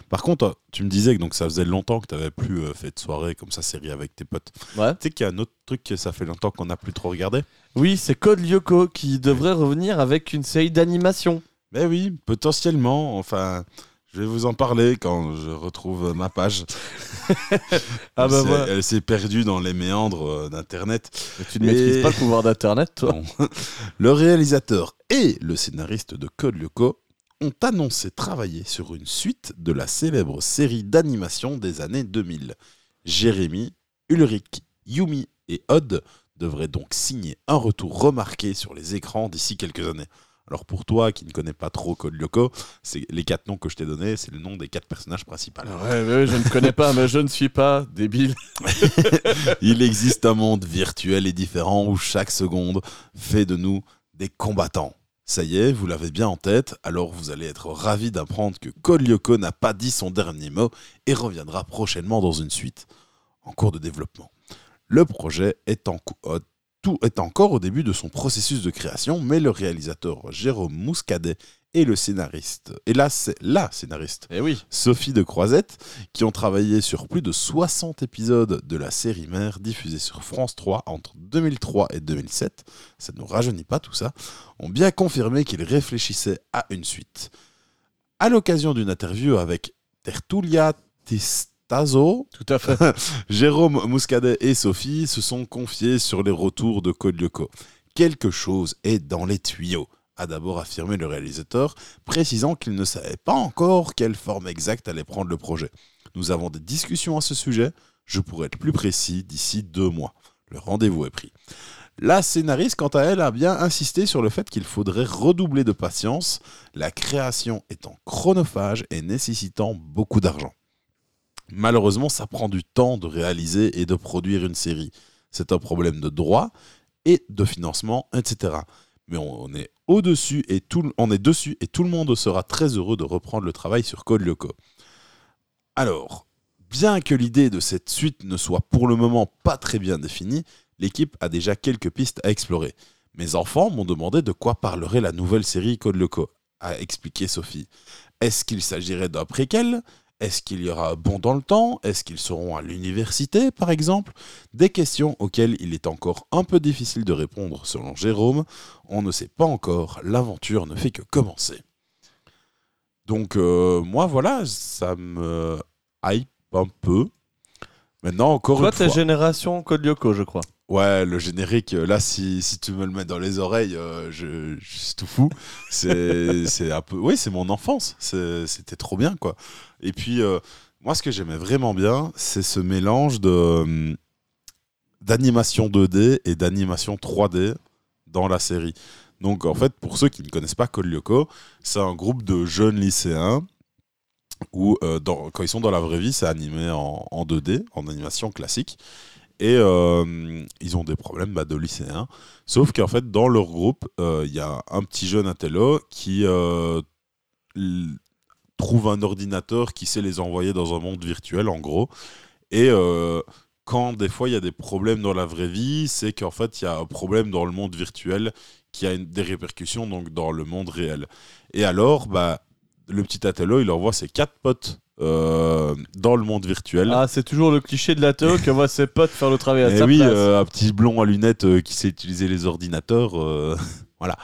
Par contre, tu me disais que donc, ça faisait longtemps que tu n'avais plus euh, fait de soirée comme ça, série avec tes potes. Ouais. Tu sais qu'il y a un autre truc que ça fait longtemps qu'on n'a plus trop regardé? Oui, c'est Code Lyoko qui devrait revenir avec une série d'animation. Ben oui, potentiellement. Enfin, je vais vous en parler quand je retrouve ma page. [laughs] Ah bah Elle s'est- voilà. Elle s'est perdue dans les méandres euh, d'Internet. Mais tu ne maîtrises pas le pouvoir d'Internet, toi [laughs] Non. le réalisateur et le scénariste de Code Lyoko ont annoncé travailler sur une suite de la célèbre série d'animation des années 2000. Jérémy, Ulrich, Yumi et Odd devraient donc signer un retour remarqué sur les écrans d'ici quelques années. Alors pour toi qui ne connais pas trop Code Lyoko, c'est les quatre noms que je t'ai donnés, c'est le nom des quatre personnages principaux. Ouais, ouais, je ne connais pas, mais je ne suis pas débile. [laughs] Il existe un monde virtuel et différent où chaque seconde fait de nous des combattants. Ça y est, vous l'avez bien en tête, alors vous allez être ravis d'apprendre que Code Lyoko n'a pas dit son dernier mot et reviendra prochainement dans une suite, en cours de développement. Le projet est, euh, tout est encore au début de son processus de création, mais le réalisateur Jérôme Mouscadet et le scénariste, et là c'est la scénariste Eh oui. Sophie de Croisette, qui ont travaillé sur plus de 60 épisodes de la série mère diffusée sur France 3 entre 2003 et 2007, ça ne nous rajeunit pas tout ça, ont bien confirmé qu'ils réfléchissaient à une suite. À l'occasion d'une interview avec Tertulia Tistazo, Tout à fait. [laughs] Jérôme Mouscadet et Sophie se sont confiés sur les retours de Code Lyoko. Quelque chose est dans les tuyaux, a d'abord affirmé le réalisateur, précisant qu'il ne savait pas encore quelle forme exacte allait prendre le projet. Nous avons des discussions à ce sujet, je pourrais être plus précis d'ici deux mois. Le rendez-vous est pris. La scénariste, quant à elle, a bien insisté sur le fait qu'il faudrait redoubler de patience, la création étant chronophage et nécessitant beaucoup d'argent. Malheureusement, ça prend du temps de réaliser et de produire une série. C'est un problème de droit et de financement, etc. Mais on est au-dessus et tout, on est dessus et tout le monde sera très heureux de reprendre le travail sur Code Lyoko. Alors, bien que l'idée de cette suite ne soit pour le moment pas très bien définie, l'équipe a déjà quelques pistes à explorer. Mes enfants m'ont demandé de quoi parlerait la nouvelle série Code Lyoko, a expliqué Sophie. Est-ce qu'il s'agirait d'un préquel? Est-ce qu'il y aura un bond dans le temps? Est-ce qu'ils seront à l'université, par exemple? Des questions auxquelles il est encore un peu difficile de répondre selon Jérôme. On ne sait pas encore, l'aventure ne fait que commencer. Donc euh, moi voilà, ça me hype un peu. Maintenant encore Toi, une t'es fois. génération Code Lyoko, je crois. Ouais, le générique, euh, là, si, si tu me le mets dans les oreilles, euh, je, je suis tout fou. C'est [laughs] c'est un peu. Oui, c'est mon enfance. C'était trop bien, quoi. Et puis, euh, moi, ce que j'aimais vraiment bien, c'est ce mélange de hum, d'animation 2D et d'animation 3D dans la série. Donc, en fait, pour ceux qui ne connaissent pas Code Lyoko, c'est un groupe de jeunes lycéens où, euh, quand ils sont dans la vraie vie, c'est animé en, en 2D, en animation classique. Et euh, ils ont des problèmes bah, de lycéens. Sauf qu'en fait, dans leur groupe, euh, il y a un petit jeune intello qui euh, trouve un ordinateur qui sait les envoyer dans un monde virtuel, en gros. Et euh, quand des fois il y a des problèmes dans la vraie vie, c'est qu'en fait, il y a un problème dans le monde virtuel qui a des répercussions donc, dans le monde réel. Et alors, bah, le petit intello, il envoie ses quatre potes euh, dans le monde virtuel. Ah, c'est toujours le cliché de la Théo qui envoie ses potes faire le travail à Eh sa oui, place. euh, un petit blond à lunettes euh, qui sait utiliser les ordinateurs. [laughs] voilà.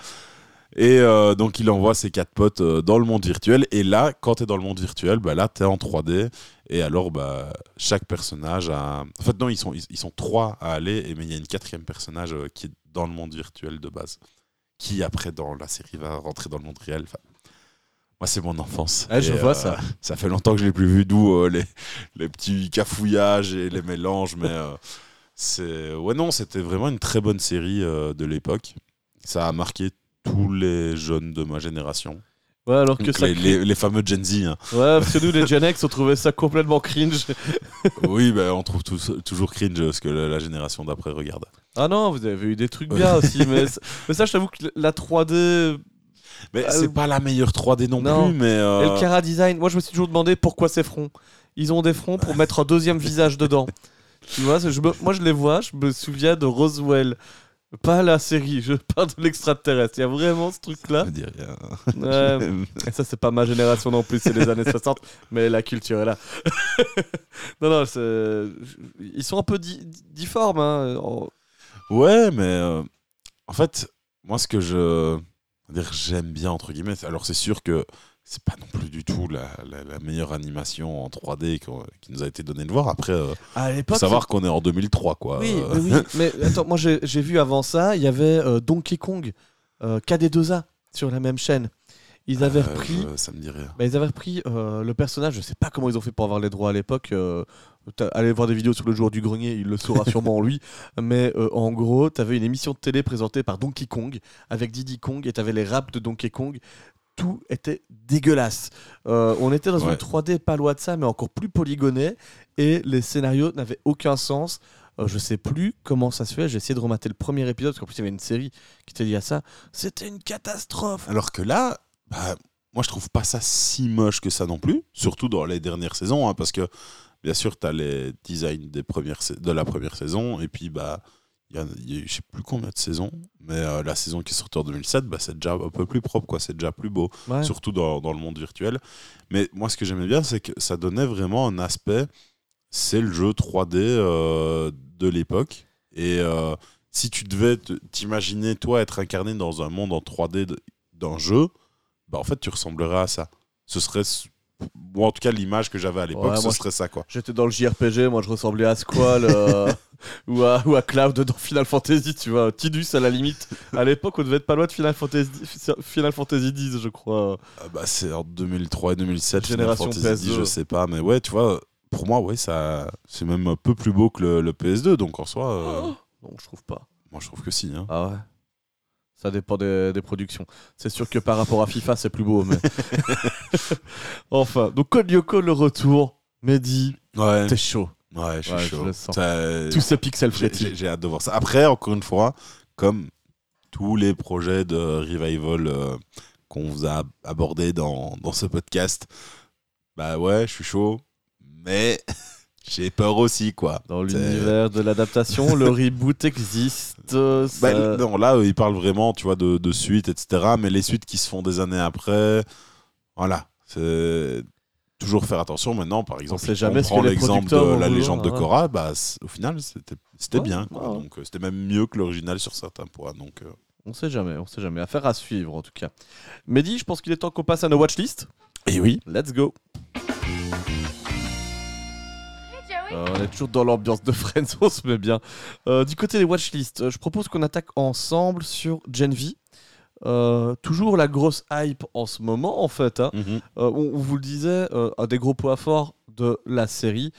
Et donc, il envoie ses quatre potes dans le monde virtuel. Et là, quand tu es dans le monde virtuel, bah, là, tu es en 3D. Et alors, bah, chaque personnage a. En fait, non, ils sont, ils, ils sont trois à aller. Et, mais il y a une quatrième personnage qui est dans le monde virtuel de base. Qui, après, dans la série, va rentrer dans le monde réel. Enfin, moi, c'est mon enfance. Ouais, je Et, vois euh, ça. Ça fait longtemps que je l'ai plus vu, d'où euh, les, les petits cafouillages et les mélanges. Mais. euh, c'est ouais non c'était vraiment une très bonne série de l'époque ça a marqué tous les jeunes de ma génération Ouais, alors que ça. les, crie- les- les fameux Gen Z hein. Ouais, parce que nous, les Gen X, on trouvait ça complètement cringe. [laughs] oui ben on trouve tous- toujours cringe ce que la, la génération d'après regarde Ah non, vous avez eu des trucs bien aussi, mais, ça- [laughs] mais ça, je t'avoue que la 3D mais Ah, c'est pas la meilleure 3D non, non. plus mais euh, et le Cara Design, moi, je me suis toujours demandé pourquoi ces fronts. Ils ont des fronts pour mettre un deuxième visage dedans. [laughs] Tu vois, je me- moi, je les vois, je me souviens de Roswell. Pas la série, je parle de l'extraterrestre. Il y a vraiment ce ça truc-là. me dit rien. Ouais. [laughs] Ça, c'est pas ma génération non plus, c'est les années 60, mais la culture est là. [laughs] non, non, ils sont un peu di- difformes. Hein. en- ouais mais euh, en fait moi ce que je dire j'aime bien entre guillemets alors c'est sûr que c'est pas non plus du tout la, la- la meilleure animation en 3D qu'on- qui nous a été donnée de voir. Après euh, À faut savoir qu'on est en 2003 quoi. Oui, Euh, mais, oui, mais attends, moi j'ai j'ai vu avant ça, il y avait euh, Donkey Kong, euh, KD2A sur la même chaîne. Ils avaient repris, ça me bah, ils avaient repris euh, le personnage. Je sais pas comment ils ont fait pour avoir les droits à l'époque. euh, allez voir des vidéos sur le joueur du grenier, il le saura sûrement lui. [laughs] Mais euh, en gros, tu avais une émission de télé présentée par Donkey Kong avec Diddy Kong et tu avais les raps de Donkey Kong. Tout était dégueulasse. Euh, on était dans Ouais. une 3D pas loin de ça, mais encore plus polygonée. Et les scénarios n'avaient aucun sens. Euh, je sais plus comment ça se fait. J'ai essayé de remater le premier épisode, parce qu'en plus il y avait une série qui était liée à ça. C'était une catastrophe. Alors que là, bah, moi je trouve pas ça si moche que ça non plus, surtout dans les dernières saisons, hein, parce que bien sûr tu as les designs des premières de la première saison, et puis bah il y a, il y a eu je sais plus combien de saisons, mais euh, la saison qui est sortie en 2007, bah, c'est déjà un peu plus propre, quoi, c'est déjà plus beau, Ouais. surtout dans, dans le monde virtuel. Mais moi ce que j'aimais bien, c'est que ça donnait vraiment un aspect, c'est le jeu 3D euh, de l'époque, et euh, si tu devais t'imaginer toi être incarné dans un monde en 3D de- d'un jeu, bah en fait tu ressemblerais à ça. Ce serait, moi en tout cas l'image que j'avais à l'époque, Ouais, ce serait ça quoi. J'étais dans le JRPG, moi je ressemblais à Squall euh, [laughs] ou, à, ou à Cloud dans Final Fantasy, tu vois, Tidus à la limite. À l'époque, on devait être pas loin de Final Fantasy, Final Fantasy X, je crois. Ah bah, c'est en 2003 et 2007, Final Génération Fantasy PS2. X, je sais pas, mais ouais, tu vois, pour moi, ouais, ça, c'est même un peu plus beau que le, le PS2, donc en soi, euh, Non, je trouve pas. Moi, je trouve que si. hein. Ah ouais. Ça dépend des, des productions. C'est sûr que par rapport à FIFA, c'est plus beau, mais. [laughs] enfin, donc Code Lyoko, le retour. Mehdi, Ouais, t'es chaud. ouais, je suis Ouais, je chaud. le sens. Ça- Tous ces pixels J'ai- frétillés. J'ai j'ai hâte de voir ça. Après, encore une fois, comme tous les projets de revival euh, qu'on vous a abordés dans, dans ce podcast, bah ouais, je suis chaud, mais [laughs] j'ai peur aussi, quoi. Dans l'univers de l'adaptation, le reboot existe. [laughs] Bah, non, là, euh, il parle vraiment, tu vois, de, de suites, etc. Mais les suites qui se font des années après, voilà, c'est toujours faire attention. Maintenant, par exemple, sait jamais on prend l'exemple de la légende de ouais. Korra, bah, au final, c'était Ouais, bien. quoi. ouais. Donc, euh, c'était même mieux que l'original sur certains points. Donc, euh, On sait jamais, on sait jamais. Affaire à suivre en tout cas. Mehdi, je pense qu'il est temps qu'on passe à nos watchlist. Et oui. Let's go. Euh, on est toujours dans l'ambiance de Friends, [laughs] on se met bien. Euh, du côté des watchlists, euh, je propose qu'on attaque ensemble sur Gen V. Euh, toujours la grosse hype en ce moment en fait. hein. Mhm. On, on vous le disait, un des gros points forts de la série,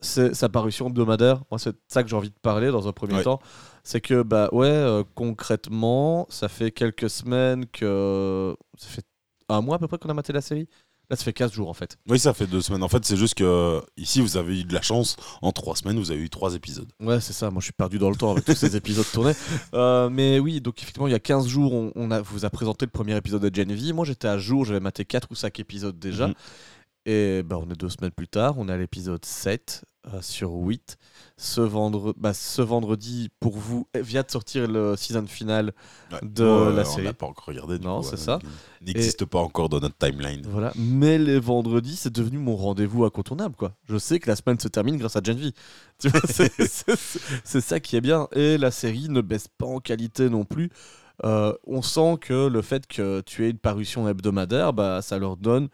c'est sa parution hebdomadaire. Moi, c'est ça que j'ai envie de parler dans un premier Ouais. temps. C'est que, bah ouais, concrètement, ça fait quelques semaines que. Ça fait un mois à peu près qu'on a maté la série. Là, ça fait 15 jours en fait. Oui, ça fait deux semaines. En fait, c'est juste que ici, vous avez eu de la chance. En trois semaines, vous avez eu trois épisodes. Ouais, c'est ça. Moi, je suis perdu dans le temps avec tous ces épisodes tournés. [laughs] Euh, mais oui, donc effectivement, il y a 15 jours, on, on a, vous a présenté le premier épisode de Gen V. Moi, j'étais à jour, j'avais maté 4 ou 5 épisodes déjà. Mhm. Et bah, on est deux semaines plus tard, on est à l'épisode 7 euh, sur 8. Ce, vendre... bah, ce vendredi, pour vous, vient de sortir le season final. De la on série. n'a pas encore regardé. du Non, c'est euh, ça. Il n'existe pas encore dans notre timeline. Voilà. Mais les vendredis, c'est devenu mon rendez-vous incontournable. quoi. Je sais que la semaine se termine grâce à Gen V. [laughs] Tu vois, [laughs] c'est- c'est c'est ça qui est bien. Et la série ne baisse pas en qualité non plus. Euh, on sent que le fait que tu aies une parution hebdomadaire, bah, ça leur donne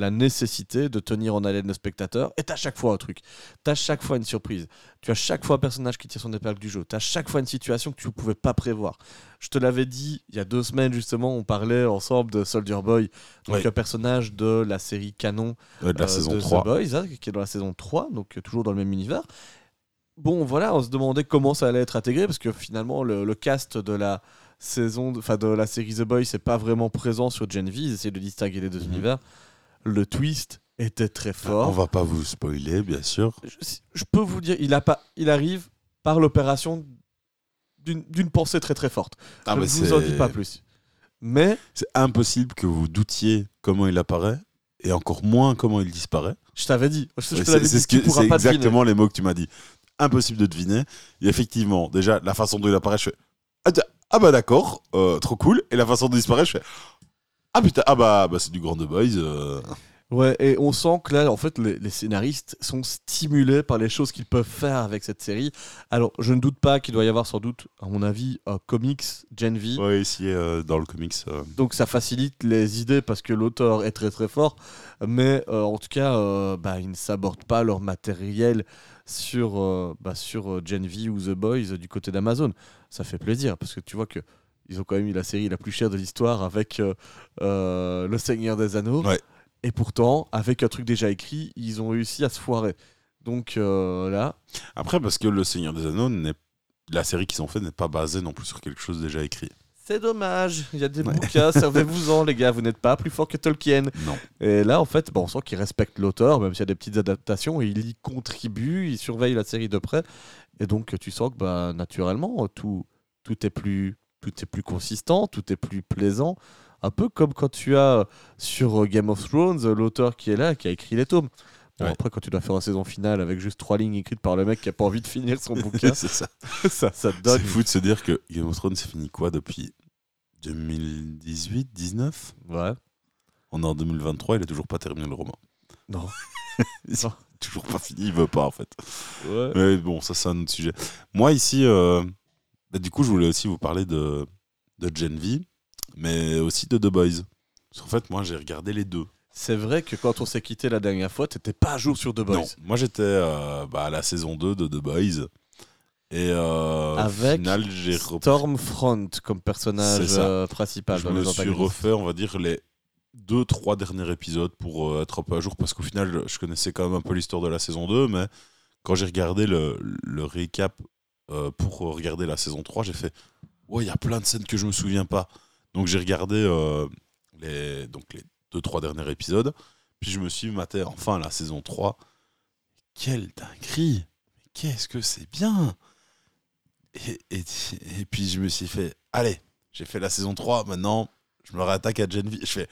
la nécessité de tenir en haleine le spectateur. Et t'as chaque fois un truc. T'as chaque fois une surprise. Tu as chaque fois un personnage qui tire son épingle du jeu. T'as chaque fois une situation que tu ne pouvais pas prévoir. Je te l'avais dit il y a deux semaines justement, on parlait ensemble de Soldier Boy, donc Oui. un personnage de la série canon de la euh, saison de 3. The Boys, hein, qui est dans la saison 3, donc euh, toujours dans le même univers. Bon, voilà, on se demandait comment ça allait être intégré, parce que finalement, le, le cast de la saison, enfin de la série The Boys, c'est pas vraiment présent sur Gen V. Ils essaient de distinguer les deux Mhm. univers. Le twist était très fort. On va pas vous spoiler, bien sûr. Je, je peux vous dire, il, a pas, il arrive par l'opération d'une pensée très très forte. Ah, je ne vous en dis pas plus. Mais C'est impossible que vous doutiez comment il apparaît et encore moins comment il disparaît. je t'avais dit, c'est ce exactement les mots que tu m'as dit. Impossible de deviner. Et effectivement, déjà, la façon dont il apparaît, je fais Ah, ah bah d'accord, euh, trop cool. Et la façon dont il disparaît, je fais Ah putain, ah bah, bah c'est du Grand The Boys. euh. Ouais, et on sent que là, en fait, les, les scénaristes sont stimulés par les choses qu'ils peuvent faire avec cette série. Alors, je ne doute pas qu'il doit y avoir sans doute, à mon avis, un comics Gen V. Ouais, ici, euh, dans le comics. euh, Donc, ça facilite les idées parce que l'auteur est très très fort. Mais euh, en tout cas, bah, ils ne s'abordent pas leur matériel sur, bah, sur Gen V ou The Boys du côté d'Amazon. Ça fait plaisir parce que tu vois que. Ils ont quand même eu la série la plus chère de l'histoire avec euh, euh, Le Seigneur des Anneaux. Ouais. Et pourtant, avec un truc déjà écrit, ils ont réussi à se foirer. Donc euh, là, Après, parce que Le Seigneur des Anneaux, n'est- la série qu'ils ont fait n'est pas basée non plus sur quelque chose déjà écrit. c'est dommage. Il y a des Ouais. bouquins, servez-vous-en, les gars. Vous n'êtes pas plus fort que Tolkien. Non. Et là, en fait, bon, on sent qu'ils respectent l'auteur, même s'il y a des petites adaptations, et il y contribue, il surveille la série de près. Et donc, tu sens que bah, naturellement, tout, tout, est plus, tout est plus consistant, tout est plus plaisant. Un peu comme quand tu as euh, sur euh, Game of Thrones euh, l'auteur qui est là, qui a écrit les tomes. Bon, Ouais. Après, quand tu dois faire une saison finale avec juste trois lignes écrites par le mec qui a pas envie de finir son [laughs] bouquin, c'est ça. [laughs] ça, ça te C'est donne. fou de se dire que Game of Thrones, c'est fini quoi depuis 2018, 19 Ouais. On est en 2023, il a toujours pas terminé le roman. [laughs] Non. Toujours pas fini, il veut pas en fait. Ouais. Mais bon, ça c'est un autre sujet. Moi ici, euh, bah, du coup, je voulais aussi vous parler de, de Gen V, mais aussi de The Boys. Parce qu'en fait, moi j'ai regardé les deux. C'est vrai que quand on s'est quitté la dernière fois, t'étais pas à jour sur The Boys. Non, moi j'étais euh, bah, à la saison 2 de The Boys. Et euh, Avec au final, j'ai repris. Stormfront comme personnage C'est ça. euh, principal Je dans me les suis antagonistes. refait, on va dire, les deux, trois derniers épisodes pour euh, être un peu à jour parce qu'au final, je connaissais quand même un peu l'histoire de la saison 2, mais quand j'ai regardé le, le récap euh, pour regarder la saison 3, j'ai fait Ouais, il y a plein de scènes que je me souviens pas. Donc j'ai regardé euh, les, donc les deux, trois derniers épisodes. Puis je me suis maté enfin la saison 3. Quelle dinguerie Qu'est-ce que c'est bien et, et, et puis je me suis fait Allez, j'ai fait la saison 3, maintenant je me réattaque à Gen. Je fais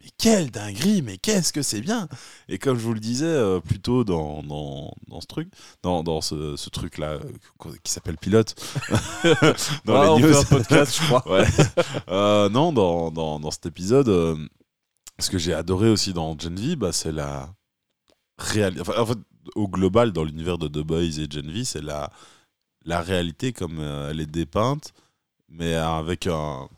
mais quelle dinguerie, mais qu'est-ce que c'est bien Et comme je vous le disais euh, plus tôt dans, dans, dans ce truc, dans, dans ce, ce truc-là euh, qui s'appelle Pilote, [laughs] dans Ah, les on news. fait un podcast, je crois. [laughs] Ouais. Euh, non, dans, dans, dans cet épisode, euh, ce que j'ai adoré aussi dans Gen V, bah, c'est la réalité. Enfin, en fait, au global, dans l'univers de The Boys et Gen V, c'est la, la réalité comme elle est dépeinte, mais avec un-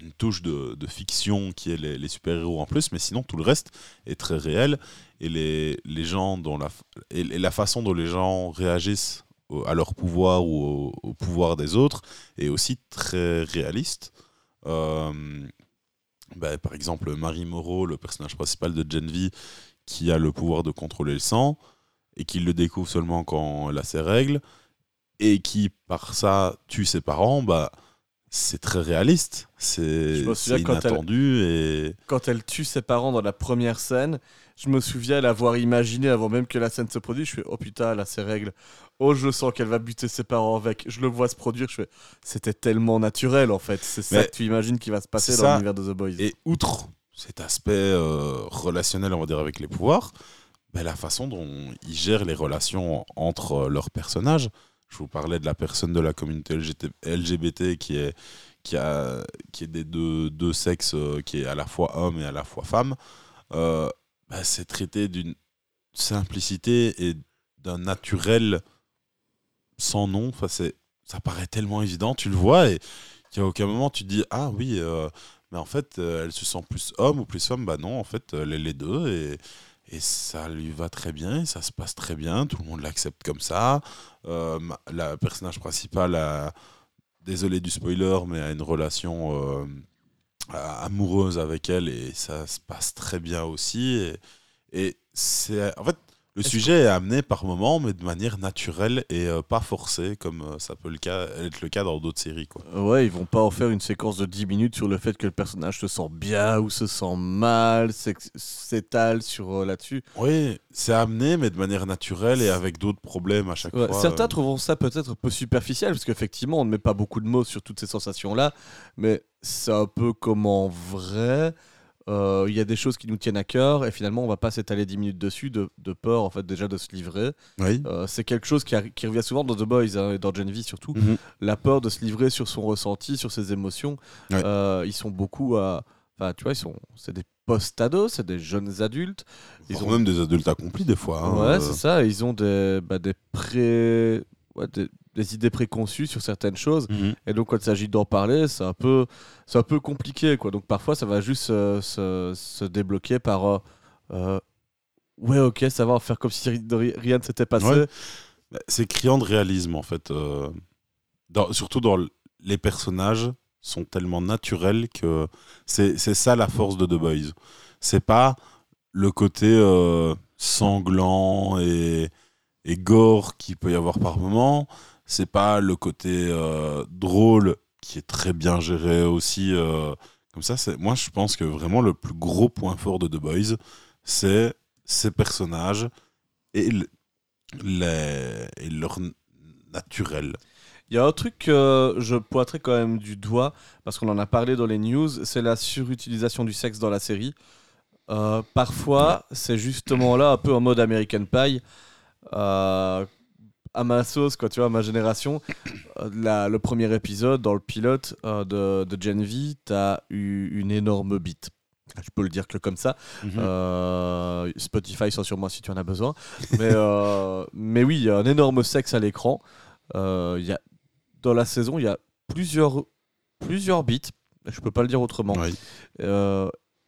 une touche de, fiction qui est les, super-héros en plus, mais sinon tout le reste est très réel. Et les, les gens dont la, et, la façon dont les gens réagissent à leur pouvoir ou au, pouvoir des autres est aussi très réaliste. Euh, bah, par exemple, Marie Moreau, le personnage principal de Gen V, qui a le pouvoir de contrôler le sang et qui le découvre seulement quand elle a ses règles et qui, par ça, tue ses parents, bah, c'est très réaliste. C'est c'est quand elle- inattendu et. Quand elle tue ses parents dans la première scène, je me souviens l'avoir imaginé avant même que la scène se produise. Je fais oh putain, là ses règles. Oh, je sens qu'elle va buter ses parents avec. Je le vois se produire. Je fais c'était tellement naturel en fait. C'est ça que tu imagines qui va se passer dans l'univers de The Boys. Et outre cet aspect euh, relationnel, on va dire, avec les pouvoirs, bah, la façon dont ils gèrent les relations entre leurs personnages. Je vous parlais de la personne de la communauté LGBT qui est, qui a, qui est des deux, deux sexes, euh, qui est à la fois homme et à la fois femme. Euh, bah, c'est traité d'une simplicité et d'un naturel sans nom. Enfin, ça paraît tellement évident, tu le vois, et qu'à aucun moment tu te dis Ah oui, euh, mais en fait, elle se sent plus homme ou plus femme. Bah non, en fait, elle est les deux et, et ça lui va très bien, ça se passe très bien, tout le monde l'accepte comme ça. Euh, la personnage principal a, désolé du spoiler, mais a une relation euh, amoureuse avec elle et ça se passe très bien aussi. Et c'est en fait. Le sujet est amené par moments, mais de manière naturelle et euh, pas forcée, comme euh, ça peut le cas, être le cas dans d'autres séries. Quoi. Ouais, ils vont pas en faire une séquence de 10 minutes sur le fait que le personnage se sent bien ou se sent mal, s'étale sur euh, là-dessus. Oui, c'est amené, mais de manière naturelle et avec d'autres problèmes à chaque Ouais, fois. certains euh. trouveront ça peut-être un peu superficiel, parce qu'effectivement, on ne met pas beaucoup de mots sur toutes ces sensations-là, mais c'est un peu comme en vrai. Euh, Il y a des choses qui nous tiennent à cœur, et finalement, on va pas s'étaler 10 minutes dessus, de, de peur, en fait, déjà de se livrer. Oui. Euh, c'est quelque chose qui, revient souvent dans The Boys, hein, et dans Gen V surtout. Mhm. La peur de se livrer sur son ressenti, sur ses émotions. Euh, ils sont beaucoup à. Enfin, tu vois, ils sont. C'est des post-ados, c'est des jeunes adultes. Ils Voire ont- même des adultes accomplis des fois. hein, Ouais, euh. c'est ça. Ils ont des, bah, des, pré... ouais, des, des idées préconçues sur certaines choses. Mhm. Et donc, quand il s'agit d'en parler, c'est un, peu, c'est un peu compliqué. Quoi. Donc, parfois, ça va juste euh, se, se débloquer par. euh, euh, ouais, ok, ça va, faire comme si rien ne s'était passé. Ouais. C'est criant de réalisme en fait. euh, dans- surtout dans les personnages sont tellement naturels que c'est c'est ça la force de The Boys. C'est pas le côté sanglant et, et gore qu'il peut y avoir par moment. C'est pas le côté euh, drôle qui est très bien géré aussi. euh, comme ça, c'est moi je pense que vraiment le plus gros point fort de The Boys, c'est ces personnages et le- les, et leur naturel. Il y a un truc que je pointerai quand même du doigt, parce qu'on en a parlé dans les news, c'est la surutilisation du sexe dans la série. Euh, parfois, c'est justement là, un peu en mode American Pie. Euh, à ma sauce, quoi, tu vois, à ma génération, euh, la- le premier épisode, dans le pilote euh, de, de Gen V, t'as eu une énorme bite. Je peux le dire que comme ça. Euh, Spotify censure moi si tu en as besoin. Mais, euh, [laughs] mais oui, il y a un énorme sexe à l'écran. Il y a, dans la saison, il y a plusieurs, plusieurs bits. Je peux pas le dire autrement. Oui.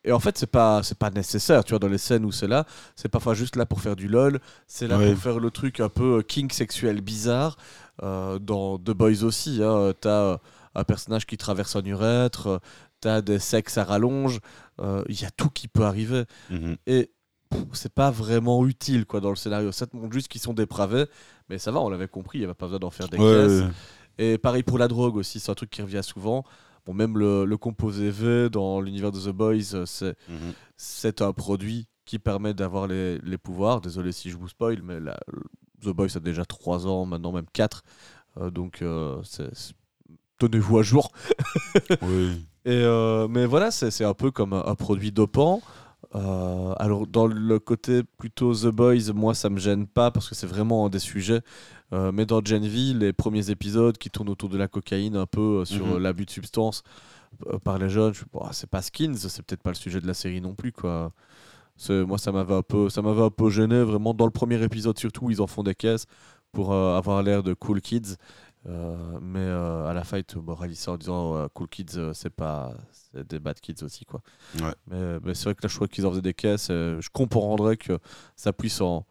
Et en fait, c'est pas, c'est pas nécessaire, tu vois, dans les scènes où c'est là. C'est parfois juste là pour faire du lol. C'est là Ouais. pour faire le truc un peu euh, king sexuel bizarre. Euh, dans The Boys aussi, hein, t'as euh, un personnage qui traverse un urètre, t'as des sexes à rallonge. euh, Il y a tout qui peut arriver. Mhm. Et pff, c'est pas vraiment utile quoi dans le scénario. Ça te montre juste qu'ils sont dépravés, mais ça va, on l'avait compris, il n'y avait pas besoin d'en faire des Ouais, caisses. ouais. Et pareil pour la drogue aussi, c'est un truc qui revient souvent. Bon, même le, le composé V dans l'univers de The Boys, euh, c'est Mhm. c'est un produit qui permet d'avoir les, les pouvoirs. Désolé si je vous spoil, mais la- The Boys a déjà 3 ans, maintenant même 4. donc euh, c'est- c'est- tenez-vous à jour. Oui. [laughs] Et, euh, mais voilà, c'est c'est un peu comme un, un produit dopant. Euh, alors dans le côté plutôt The Boys, moi ça me gêne pas parce que c'est vraiment un des sujets. Euh, mais dans Gen V, les premiers épisodes qui tournent autour de la cocaïne, un peu euh, sur Mhm. l'abus de substances euh, par les jeunes, je Bon, c'est pas Skins, c'est peut-être pas le sujet de la série non plus quoi. Moi ça m'avait un peu, ça m'avait un peu gêné vraiment dans le premier épisode surtout ils en font des caisses pour avoir l'air de cool kids. Euh, mais euh, à la fin, ils te en disant euh, Cool Kids, c'est pas c'est des bad kids aussi. quoi. Ouais. Mais, mais c'est vrai que là, je crois qu'ils en faisaient des caisses. je comprendrais que ça puisse en,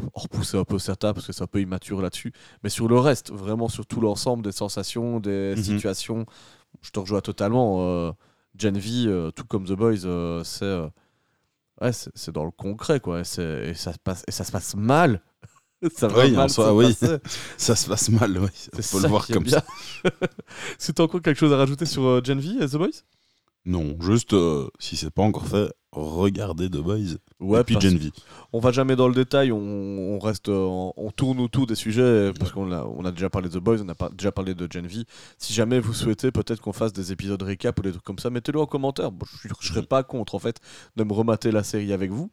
en repousser un peu certains parce que c'est un peu immature là-dessus. Mais sur le reste, vraiment sur tout l'ensemble des sensations, des Mhm. situations, je te rejoins totalement. Gen V, tout comme The Boys, c'est ouais, c'est dans le concret. quoi. Et, c'est- et ça, se passe, et ça se passe mal. Ça va Oui, en soi, se oui. [laughs] Ça se passe mal, oui. Faut le voir comme bien. ça. Est-ce que tu as encore quelque chose à rajouter sur euh, Gen V et The Boys? Non, juste, euh, si c'est pas encore fait, regardez The Boys. Ouais, et puis Gen V. on va jamais dans le détail, on, on reste, euh, on tourne autour des sujets parce qu'on a, on a déjà parlé de The Boys, on a déjà parlé de Gen V. Si jamais vous souhaitez peut-être qu'on fasse des épisodes récap ou des trucs comme ça, mettez-le en commentaire. Bon, je, je serais pas contre en fait de me remater la série avec vous,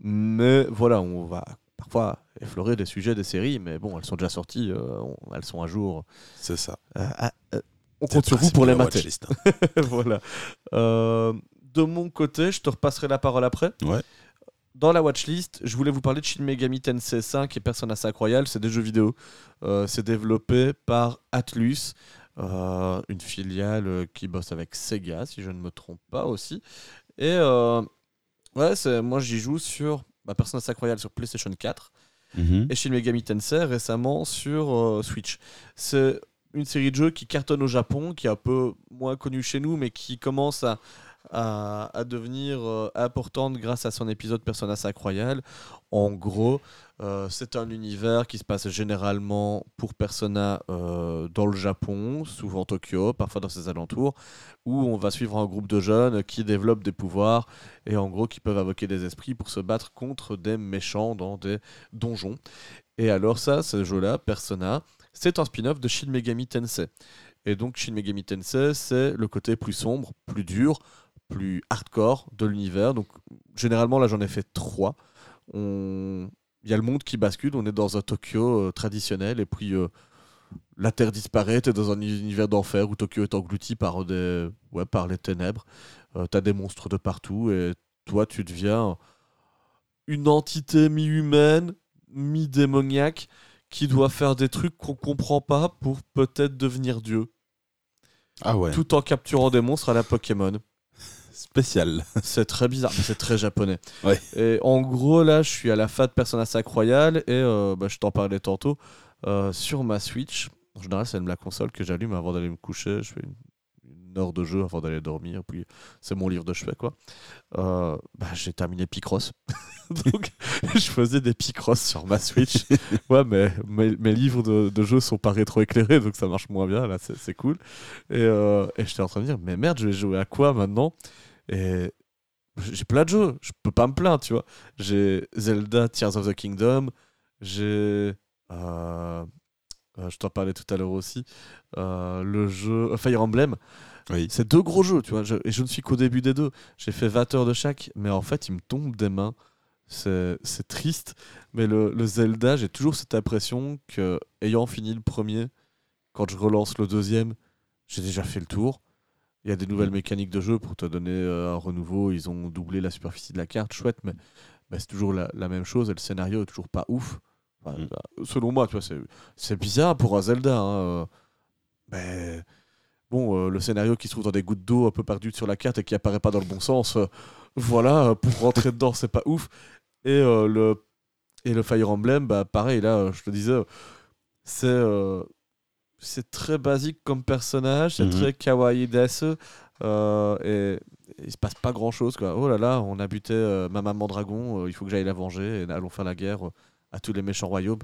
mais voilà, on va parfois effleurer des sujets des séries, mais bon, elles sont déjà sorties, euh, on- elles sont à jour. C'est ça. Euh, ah, euh, on compte sur vous pour les mater. hein. [laughs] voilà. Euh, de mon côté, je te repasserai la parole après. Ouais. Dans la watchlist, je voulais vous parler de Shin Megami Tensei 5 et Persona 5 Royal. C'est des jeux vidéo. Euh, c'est développé par Atlus, euh, une filiale qui bosse avec Sega, si je ne me trompe pas aussi. Et euh, ouais, c'est- moi j'y joue sur bah, Persona 5 Royal sur PlayStation 4 Mhm. et Shin Megami Tensei récemment sur euh, Switch. C'est une série de jeux qui cartonne au Japon, qui est un peu moins connue chez nous, mais qui commence à, à, devenir euh, importante grâce à son épisode Persona 5 Royal. En gros, euh, c'est un univers qui se passe généralement pour Persona euh, dans le Japon, souvent Tokyo, parfois dans ses alentours, où on va suivre un groupe de jeunes qui développent des pouvoirs et en gros qui peuvent invoquer des esprits pour se battre contre des méchants dans des donjons. Et alors ça, ce jeu-là, Persona, c'est un spin-off de Shin Megami Tensei. Et donc Shin Megami Tensei, c'est le côté plus sombre, plus dur, plus hardcore de l'univers. Donc généralement, là j'en ai fait trois. On... Il y a le monde qui bascule, on est dans un Tokyo euh, traditionnel, et puis euh, la Terre disparaît, tu es dans un univers d'enfer où Tokyo est englouti par, des... ouais, par les ténèbres. Euh, tu as des monstres de partout, et toi tu deviens une entité mi-humaine, mi-démoniaque, qui doit faire des trucs qu'on comprend pas pour peut-être devenir Dieu, Ah ouais, tout en capturant des monstres à la Pokémon. Spécial. [laughs] C'est très bizarre, mais c'est très japonais. Ouais. Et en gros, là, je suis à la fin de Persona 5 Royal et euh, bah, je t'en parlais tantôt. euh, sur ma Switch, en général, c'est la console que j'allume avant d'aller me coucher. Je fais une, une heure de jeu avant d'aller dormir, puis c'est mon livre de chevet, quoi. Euh, bah, j'ai terminé Picross. [laughs] Donc, [laughs] je faisais des Picross sur ma Switch. ouais, mais mes, mes livres de, de jeux sont pas rétroéclairés, donc ça marche moins bien. Là, c'est c'est cool. Et, euh, et j'étais en train de dire, mais merde, je vais jouer à quoi maintenant? Et j'ai plein de jeux, je peux pas me plaindre, tu vois. J'ai Zelda Tears of the Kingdom, j'ai. euh, euh, je t'en parlais tout à l'heure aussi. euh, le jeu Fire Emblem. Oui. C'est deux gros jeux, tu vois. je- et je ne suis qu'au début des deux. J'ai fait 20 heures de chaque, mais en fait, ils me tombent des mains. C'est c'est triste. Mais le, le Zelda, j'ai toujours cette impression que, ayant fini le premier, quand je relance le deuxième, j'ai déjà fait le tour. Il y a des nouvelles Mm. mécaniques de jeu pour te donner euh, un renouveau. Ils ont doublé la superficie de la carte, chouette, mais bah, c'est toujours la, la même chose et le scénario est toujours pas ouf. Enfin, Mm. bah, selon moi, tu vois, c'est- bizarre pour un Zelda. hein, euh. Mais bon, euh, le scénario qui se trouve dans des gouttes d'eau un peu perdues sur la carte et qui apparaît pas dans le bon sens, euh, voilà, pour rentrer dedans, c'est pas ouf. Et euh, le et le Fire Emblem, bah pareil, là, je te disais, c'est c'est très basique comme personnage, c'est Mhm. très kawaii desu. Euh, et, il se passe pas grand chose. Quoi. Oh là là, on a buté euh, ma maman dragon, euh, il faut que j'aille la venger et allons faire la guerre euh, à tous les méchants royaumes.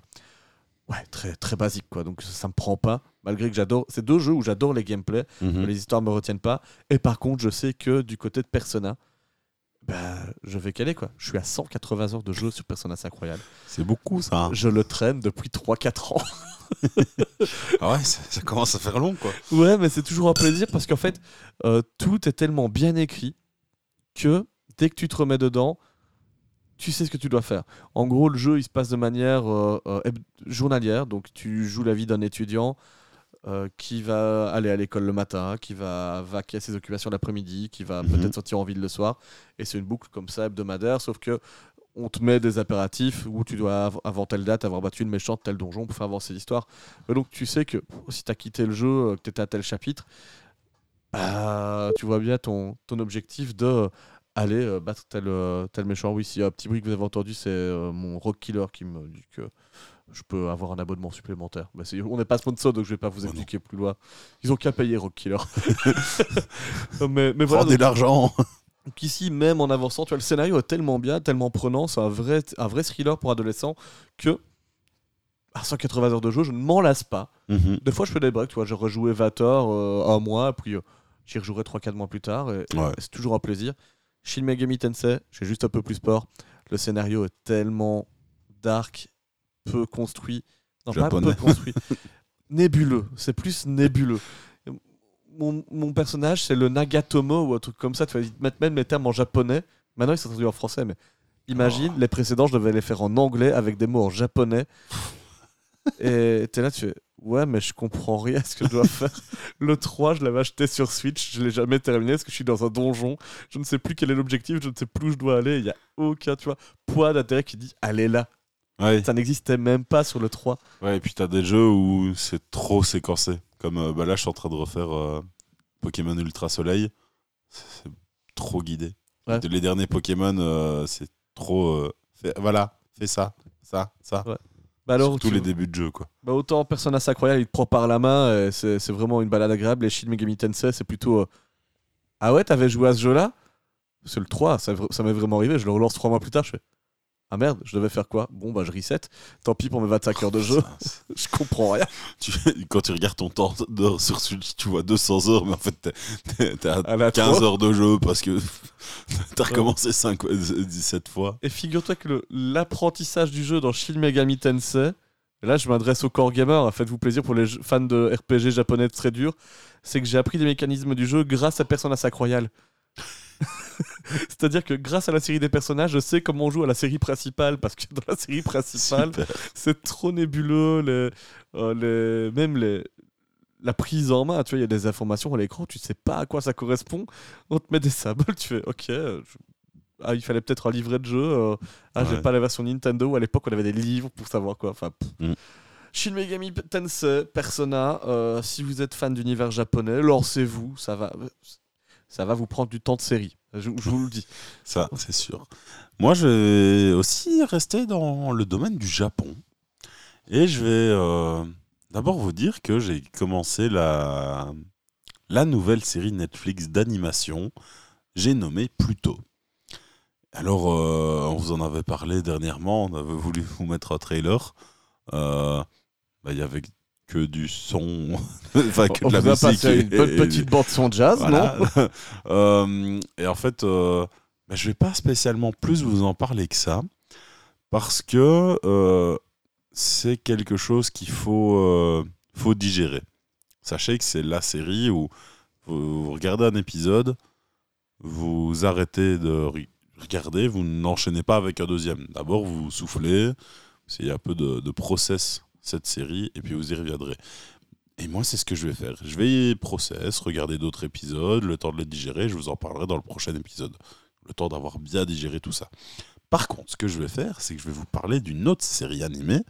Ouais, très, très basique quoi. Donc ça, me prend pas. Malgré que j'adore. C'est deux jeux où j'adore les gameplays, mais Mhm. les histoires me retiennent pas. Et par contre, je sais que du côté de Persona, bah, je vais caler quoi. Je suis à 180 heures de jeu sur Persona, c'est incroyable. C'est beaucoup ça. hein. Je le traîne depuis 3-4 ans. [laughs] Ah ouais, ça, ça commence à faire long quoi. Ouais, mais c'est toujours un plaisir parce qu'en fait, euh, tout est tellement bien écrit que dès que tu te remets dedans, tu sais ce que tu dois faire. En gros, le jeu, il se passe de manière euh, euh, journalière. Donc, tu joues la vie d'un étudiant euh, qui va aller à l'école le matin, qui va vaquer à ses occupations l'après-midi, qui va Mhm. peut-être sortir en ville le soir. Et c'est une boucle comme ça hebdomadaire, sauf que on te met des impératifs où tu dois, av- avant telle date, avoir battu une méchante tel donjon pour faire avancer l'histoire. Donc, tu sais que si tu as quitté le jeu, euh, que tu étais à tel chapitre, bah, tu vois bien ton, ton objectif de euh, aller euh, battre tel, tel méchant. Oui, a un petit bruit que vous avez entendu, c'est mon rock killer qui me dit que je peux avoir un abonnement supplémentaire. On n'est pas sponsor, donc je vais pas vous Oh expliquer plus loin. Ils ont qu'à payer Rock Killer. [laughs] mais, mais voilà, donc, l'argent. donc ici, même en avançant, tu vois, le scénario est tellement bien, tellement prenant, c'est un vrai, un vrai thriller pour adolescents que à 180 heures de jeu, je ne m'en lasse pas. Mhm. Des fois, je fais des breaks, tu vois, je rejouais 20 heures euh, un mois, puis euh, j'y rejouerai 3-4 mois plus tard, et, et Ouais. c'est toujours un plaisir. Shin Megami Tensei, j'ai juste un peu plus peur. Le scénario est tellement dark, peu construit. Non, Japonais. pas peu construit. [laughs] nébuleux, c'est plus nébuleux. Mon, mon personnage, c'est le Nagatomo ou un truc comme ça. Tu te mettent même les termes en japonais. Maintenant, ils sont traduits en français, mais imagine, Oh. les précédents, je devais les faire en anglais avec des mots en japonais. [laughs] Et t'es là, tu fais Ouais, mais je comprends rien à ce que je dois faire. [laughs] Le 3, je l'avais acheté sur Switch, je l'ai jamais terminé parce que je suis dans un donjon. Je ne sais plus quel est l'objectif, je ne sais plus où je dois aller. Il y a aucun, tu vois, poids d'intérêt qui dit Allez là. Ouais. Ça n'existait même pas sur le 3. ouais, et puis t'as des jeux où c'est trop séquencé. Comme euh, bah là, je suis en train de refaire euh, Pokémon Ultra Soleil. C'est trop guidé. Ouais. Les derniers Pokémon, euh, c'est trop. fait- voilà, fais ça, ça, ça. Ouais. Bah alors, Surtout tu- les débuts de jeu, quoi. Bah autant Persona Sacroyal, il te prend par la main, c'est vraiment une balade agréable. Et Shin Megami Tensei, c'est plutôt Ah ouais, t'avais joué à ce jeu-là? C'est le 3, ça, ça m'est vraiment arrivé. Je le relance 3 mois plus tard, je fais Ah merde, je devais faire quoi? Bon, bah je reset. Tant pis pour mes 25 heures de jeu, [laughs] Ça, je comprends rien. tu- quand tu regardes ton temps d'heure sur Switch, tu vois 200 heures, mais en fait, la 15 trois. heures de jeu parce que [laughs] t'as recommencé 5, 17 fois. Et figure-toi que l'apprentissage du jeu dans Shin Megami Tensei, là je m'adresse aux core gamers, faites-vous plaisir pour les fans de RPG japonais très durs, c'est que j'ai appris les mécanismes du jeu grâce à Persona Sacroyal. [laughs] C'est-à-dire que grâce à la série des personnages, je sais comment on joue à la série principale, parce que dans la série principale, c'est trop nébuleux, les, euh, les- même les, la prise en main, tu vois, il y a des informations à l'écran, tu sais pas à quoi ça correspond, on te met des symboles, tu fais ok, euh, je- ah, il fallait peut-être un livret de jeu, euh, ah j'ai Ouais. pas la version Nintendo, à l'époque on avait des livres pour savoir quoi, enfin... Mm. Shin Megami Tensei, Persona, euh, si vous êtes fan d'univers japonais, lancez-vous, ça va, ça va vous prendre du temps de série, je, vous le dis. [laughs] Ça, c'est sûr. Moi, je vais aussi rester dans le domaine du Japon. Et je vais euh, d'abord vous dire que j'ai commencé la, la nouvelle série Netflix d'animation. J'ai nommé Pluto. Alors, euh, on vous en avait parlé dernièrement, on avait voulu vous mettre un trailer. Euh, bah, Il y avait que du son, [laughs] enfin que on de la musique. passé une et- bonne et- petite bande son jazz, voilà. non [laughs] Euh, et en fait, euh, bah, je vais pas spécialement plus vous en parler que ça, parce que euh, c'est quelque chose qu'il faut, euh, faut digérer. Sachez que c'est la série où vous, regardez un épisode, vous arrêtez de re- regarder, vous n'enchaînez pas avec un deuxième. D'abord, vous soufflez, c'est un peu de, de process cette série, et puis vous y reviendrez. Et moi, c'est ce que je vais faire. Je vais process, regarder d'autres épisodes, le temps de les digérer. Je vous en parlerai dans le prochain épisode. Le temps d'avoir bien digéré tout ça. Par contre, ce que je vais faire, c'est que je vais vous parler d'une autre série animée,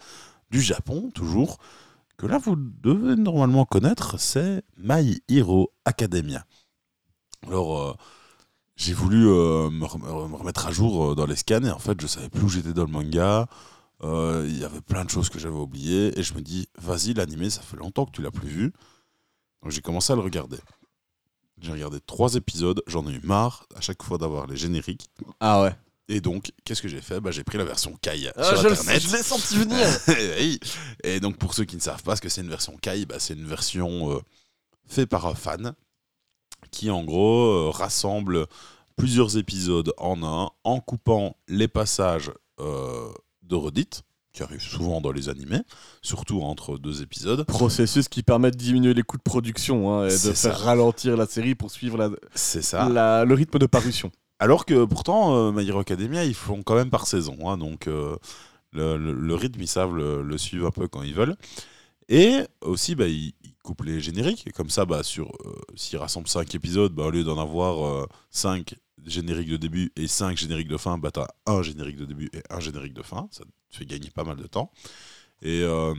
du Japon, toujours, que là, vous devez normalement connaître, c'est My Hero Academia. Alors, euh, j'ai voulu euh, me remettre à jour euh, dans les scans, et en fait, je savais plus où j'étais dans le manga. Euh, Il y avait plein de choses que j'avais oubliées, et je me dis, vas-y, l'animé, ça fait longtemps que tu l'as plus vu. Donc j'ai commencé à le regarder. J'ai regardé trois épisodes, j'en ai eu marre à chaque fois d'avoir les génériques. Ah ouais. Et donc, qu'est-ce que j'ai fait? Bah, J'ai pris la version Kai Ah, sur je Internet. je l'ai senti venir. [laughs] Oui. Et donc, pour ceux qui ne savent pas ce que c'est une version Kai, bah, c'est une version euh, faite par un fan qui, en gros, euh, rassemble plusieurs épisodes en un en coupant les passages euh, de redites qui arrivent souvent dans les animés, surtout entre deux épisodes. Processus qui permet de diminuer les coûts de production hein, et de faire ça. ralentir la série pour suivre la, ça. la- le rythme de parution. Alors que pourtant, euh, My Hero Academia, ils font quand même par saison. hein, donc euh, le, le- le rythme, ils savent le, le suivre un peu quand ils veulent. Et aussi, bah, ils, ils coupent les génériques. Et comme ça, bah, sur, euh, s'ils rassemblent 5 épisodes, bah, au lieu d'en avoir 5 génériques de début et 5 génériques de fin, bah, tu as un générique de début et un générique de fin. Ça te fait gagner pas mal de temps. Et, euh,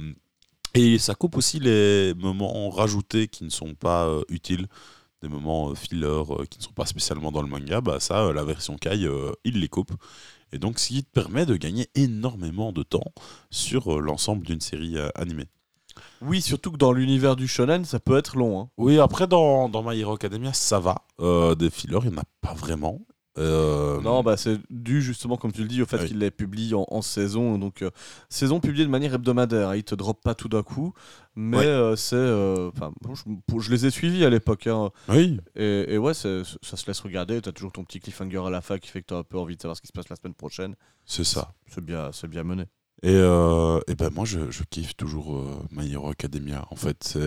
et ça coupe aussi les moments rajoutés qui ne sont pas euh, utiles des moments euh, filler euh, qui ne sont pas spécialement dans le manga, bah ça, la version Kai, il les coupe. Et donc, ce qui te permet de gagner énormément de temps sur l'ensemble d'une série animée. Oui, surtout que dans l'univers du shonen, ça peut être long. hein. Oui, après, dans, dans My Hero Academia, ça va. Euh, des fillers, il n'y en a pas vraiment. Euh, Non, bah c'est dû justement, comme tu le dis, au fait Oui. qu'il les publie en, en saison. Donc, euh, saison publiée de manière hebdomadaire. hein. Ils te drop pas tout d'un coup. Mais euh, c'est. bon, je, les ai suivis à l'époque. hein. Oui, Et, et ouais, c'est- ça se laisse regarder. T'as toujours ton petit cliffhanger à la fin qui fait que t'as un peu envie de savoir ce qui se passe la semaine prochaine. c'est ça. C'est bien, c'est bien mené. Et, euh, et ben moi, je, je kiffe toujours euh, My Hero Academia. En fait.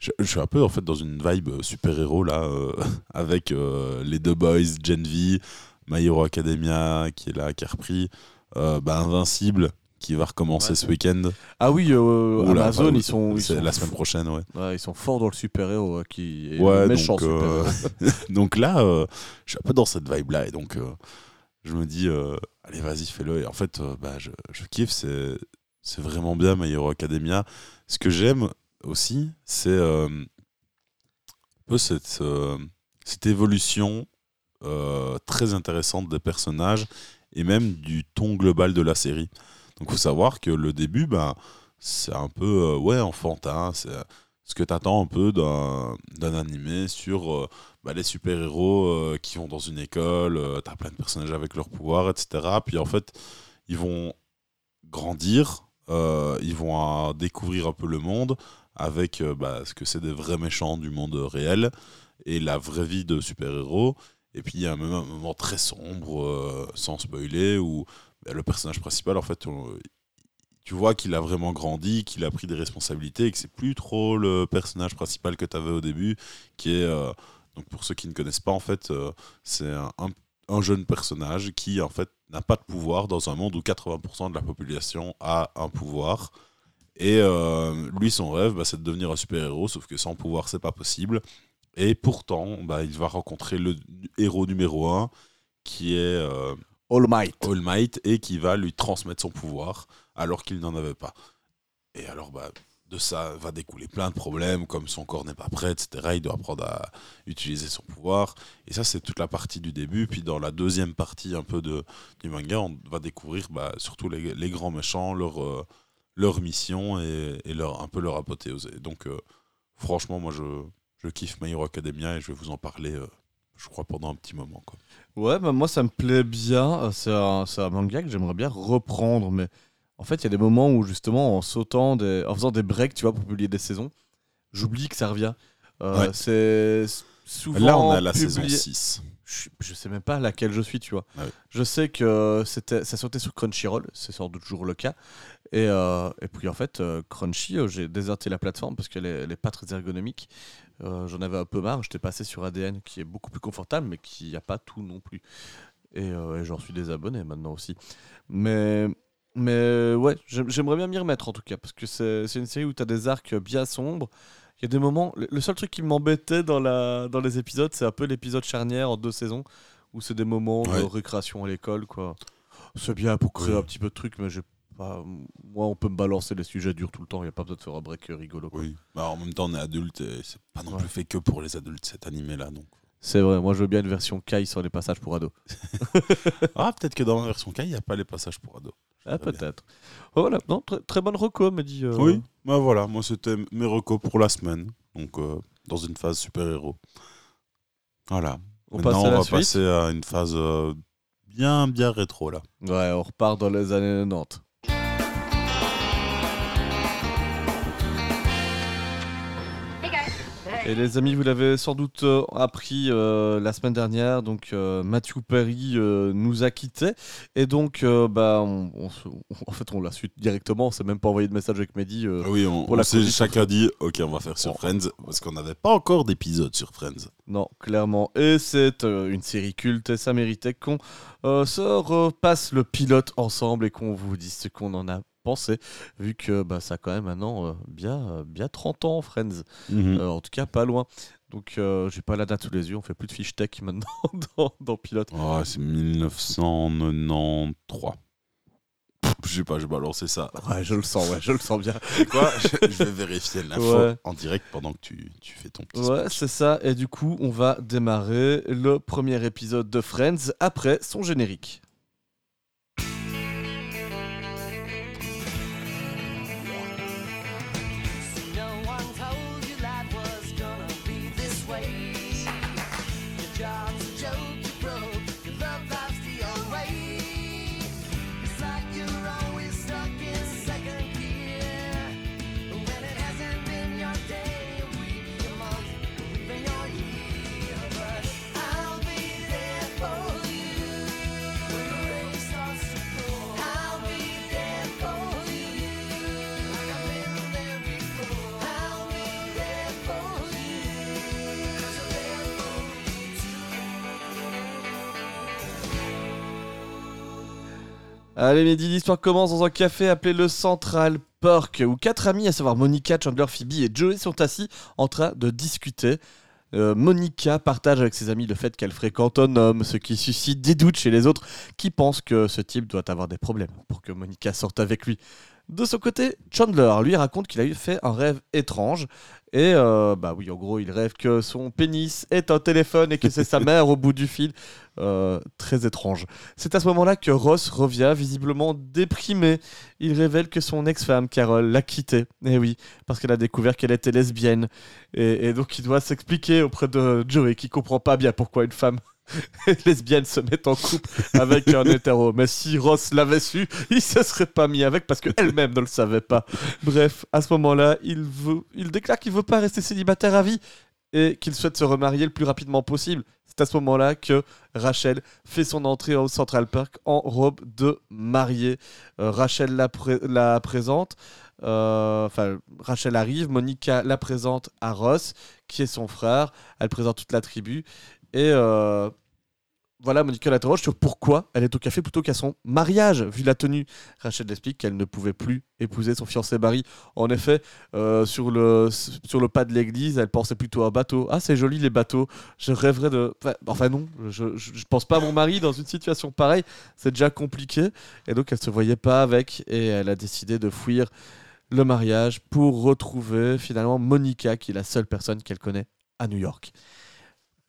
Je, je suis un peu en fait dans une vibe super-héros là, euh, [laughs] avec euh, les deux boys, Gen V, My Hero Academia qui est là, qui a repris, euh, bah, Invincible qui va recommencer Ouais. ce week-end. Ah oui, euh, Oula, Amazon, enfin, ils sont. Ils sont la semaine prochaine, ouais. Ouais, ils sont forts dans le super-héros, euh, qui est Ouais, méchant donc, euh, super-héros. [laughs] donc là, euh, je suis un peu dans cette vibe-là. Et donc, euh, je me dis, euh, allez, vas-y, fais-le. Et en fait, euh, bah, je, kiffe. C'est, vraiment bien, My Hero Academia. Ce que j'aime aussi, c'est euh, cette, euh, cette évolution euh, très intéressante des personnages et même du ton global de la série. Donc, il faut savoir que le début, bah, c'est un peu ouais, enfantin. Ce que tu attends un peu d'un, animé sur euh, bah, les super-héros euh, qui vont dans une école, euh, t'as plein de personnages avec leurs pouvoirs, etc. Puis en fait, ils vont grandir, euh, ils vont découvrir un peu le monde avec bah, ce que c'est des vrais méchants du monde réel et la vraie vie de super-héros. Et puis il y a même un moment très sombre, sans spoiler, où bah, le personnage principal, en fait, on- tu vois qu'il a vraiment grandi, qu'il a pris des responsabilités et que c'est plus trop le personnage principal que tu avais au début, qui est, euh, donc pour ceux qui ne connaissent pas, en fait, euh, c'est un, un- un jeune personnage qui, en fait, n'a pas de pouvoir dans un monde où 80% de la population a un pouvoir. Et euh, lui, son rêve, bah, c'est de devenir un super-héros, sauf que sans pouvoir, c'est pas possible. Et pourtant, bah, il va rencontrer le héros numéro un, qui est All Might. All Might, et qui va lui transmettre son pouvoir, alors qu'il n'en avait pas. Et alors, bah, de ça va découler plein de problèmes, comme son corps n'est pas prêt, etc. Il doit apprendre à utiliser son pouvoir. Et ça, c'est toute la partie du début. Puis dans la deuxième partie un peu de, du manga, on va découvrir bah, surtout les, les grands méchants, leur, euh, mission et, leur, un peu leur apothéose. Donc, euh, franchement, moi, je, je kiffe My Hero Academia et je vais vous en parler, euh, je crois, pendant un petit moment. Quoi. Ouais, bah moi ça me plaît bien. C'est un, un manga que j'aimerais bien reprendre, mais en fait il y a des moments où justement en sautant, des, en faisant des breaks, tu vois, pour publier des saisons, j'oublie que ça revient. Euh, Ouais. C'est souvent Là, on à la publié- saison 6. Je, je sais même pas laquelle je suis, tu vois. Ah oui. Je sais que c'était, ça sortait sur Crunchyroll, c'est sans doute toujours le cas. Et, euh, et puis en fait, euh, Crunchy, j'ai déserté la plateforme parce qu'elle est, elle est pas très ergonomique. Euh, J'en avais un peu marre, j'étais passé sur ADN qui est beaucoup plus confortable, mais qui a pas tout non plus. Et, et j'en suis désabonné maintenant aussi. Mais, mais ouais, j'aim- j'aimerais bien m'y remettre en tout cas, parce que c'est une série où tu as des arcs bien sombres. Il y a des moments. Le, seul truc qui m'embêtait dans, la, dans les épisodes, c'est un peu l'épisode charnière en deux saisons, où c'est des moments de Ouais. récréation à l'école, quoi. C'est bien pour créer Oui. un petit peu de trucs, mais j'ai. Moi, on peut me balancer les sujets durs tout le temps, il n'y a pas besoin de faire un break rigolo. quoi. Oui. Bah, en même temps, on est adulte et c'est pas non Ouais. plus fait que pour les adultes cet animé-là. Donc. C'est vrai, moi je veux bien une version Kai sur les passages pour ados. [laughs] Ah, peut-être que dans la version K, il n'y a pas les passages pour ados. Ah, peut-être. Oh, voilà, non, très, très bonne reco, me dit. euh, Oui, bah voilà, moi c'était mes recos pour la semaine. Donc, euh, dans une phase super-héros. Voilà. On Maintenant, on va suite. passer à une phase euh, bien, bien rétro là. Ouais, on repart dans les années 90. Et les amis, vous l'avez sans doute euh, appris euh, la semaine dernière, donc euh, Matthew Perry euh, nous a quittés. Et donc, bah, on, [laughs] en fait, on l'a su directement, on s'est même pas envoyé de message avec Mehdi. Ah oui, on, pour la s'est chacun dit, ok, on va faire sur. Friends, parce qu'on n'avait pas encore d'épisode sur Friends. Non, clairement. Et c'est une série culte et ça méritait qu'on se repasse le pilote ensemble et qu'on vous dise ce qu'on en a vu que bah, ça a quand même maintenant euh, bien, euh, bien 30 ans, Friends. Mhm. Euh, en tout cas, pas loin. Donc, euh, j'ai pas la date sous les yeux, on fait plus de fiches tech maintenant [laughs] dans, dans Pilote. Oh, c'est 1993. Pff, Je sais pas, je vais balancer ça. Ouais, je le sens, ouais, je le sens bien. [laughs] Quoi je, je vais vérifier l'info Ouais. en direct pendant que tu, tu fais ton petit Ouais, c'est ça. Et du coup, on va démarrer le premier épisode de Friends après son générique. Allez, Mehdi, l'histoire commence dans un café appelé le Central Park, où quatre amis, à savoir Monica, Chandler, Phoebe et Joey, sont assis en train de discuter. Euh, Monica partage avec ses amis le fait qu'elle fréquente un homme, ce qui suscite des doutes chez les autres qui pensent que ce type doit avoir des problèmes pour que Monica sorte avec lui. De son côté, Chandler lui raconte qu'il a eu fait un rêve étrange et euh, bah oui, en gros, il rêve que son pénis est un téléphone et que c'est sa [laughs] mère au bout du fil. Euh, très étrange. C'est à ce moment-là que Ross revient visiblement déprimé. Il révèle que son ex-femme, Carol, l'a quitté. Et oui, parce qu'elle a découvert qu'elle était lesbienne. Et, et donc il doit s'expliquer auprès de Joey qui comprend pas bien pourquoi une femme [laughs] lesbienne se met en couple avec un [laughs] hétéro. Mais si Ross l'avait su, il se serait pas mis avec parce qu'elle-même ne le savait pas. Bref, à ce moment-là, il, veut, il déclare qu'il veut pas rester célibataire à vie et qu'il souhaite se remarier le plus rapidement possible. C'est à ce moment-là que Rachel fait son entrée au Central Park en robe de mariée. Euh, Rachel la, pré- la présente. euh, Enfin, Rachel arrive, Monica la présente à Ross, qui est son frère. Elle présente toute la tribu. Et euh, voilà, Monica l'interroge sur pourquoi elle est au café plutôt qu'à son mariage, vu la tenue. Rachel explique qu'elle ne pouvait plus épouser son fiancé Barry. En effet, euh, sur, le, sur le pas de l'église, elle pensait plutôt à un bateau. Ah, c'est joli les bateaux. Je rêverais de. Enfin, non, je, je pense pas à mon mari dans une situation pareille. C'est déjà compliqué. Et donc, elle se voyait pas avec. Et elle a décidé de fuir le mariage pour retrouver finalement Monica, qui est la seule personne qu'elle connaît à New York.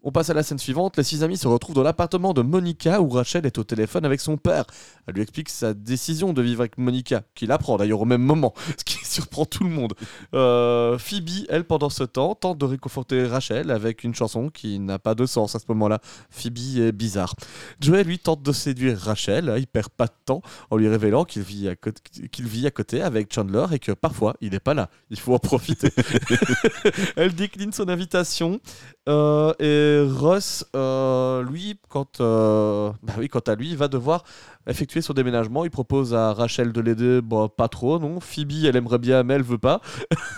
On passe à la scène suivante. Les six amis se retrouvent dans l'appartement de Monica où Rachel est au téléphone avec son père. Elle lui explique sa décision de vivre avec Monica, qu'il apprend d'ailleurs au même moment, [laughs] ce qui [laughs] surprend tout le monde. Euh, Phoebe, elle, pendant ce temps, tente de réconforter Rachel avec une chanson qui n'a pas de sens à ce moment-là. Phoebe est bizarre. Joey, lui, tente de séduire Rachel. Il perd pas de temps en lui révélant qu'il vit, à qu'il vit à côté avec Chandler et que parfois il n'est pas là. Il faut en profiter. [laughs] elle décline son invitation. Euh, et Ross, euh, lui, euh, bah oui, quant à lui, va devoir effectuer son déménagement. Il propose à Rachel de l'aider, pas trop, non. Phoebe, elle aimerait bien, mais elle veut pas.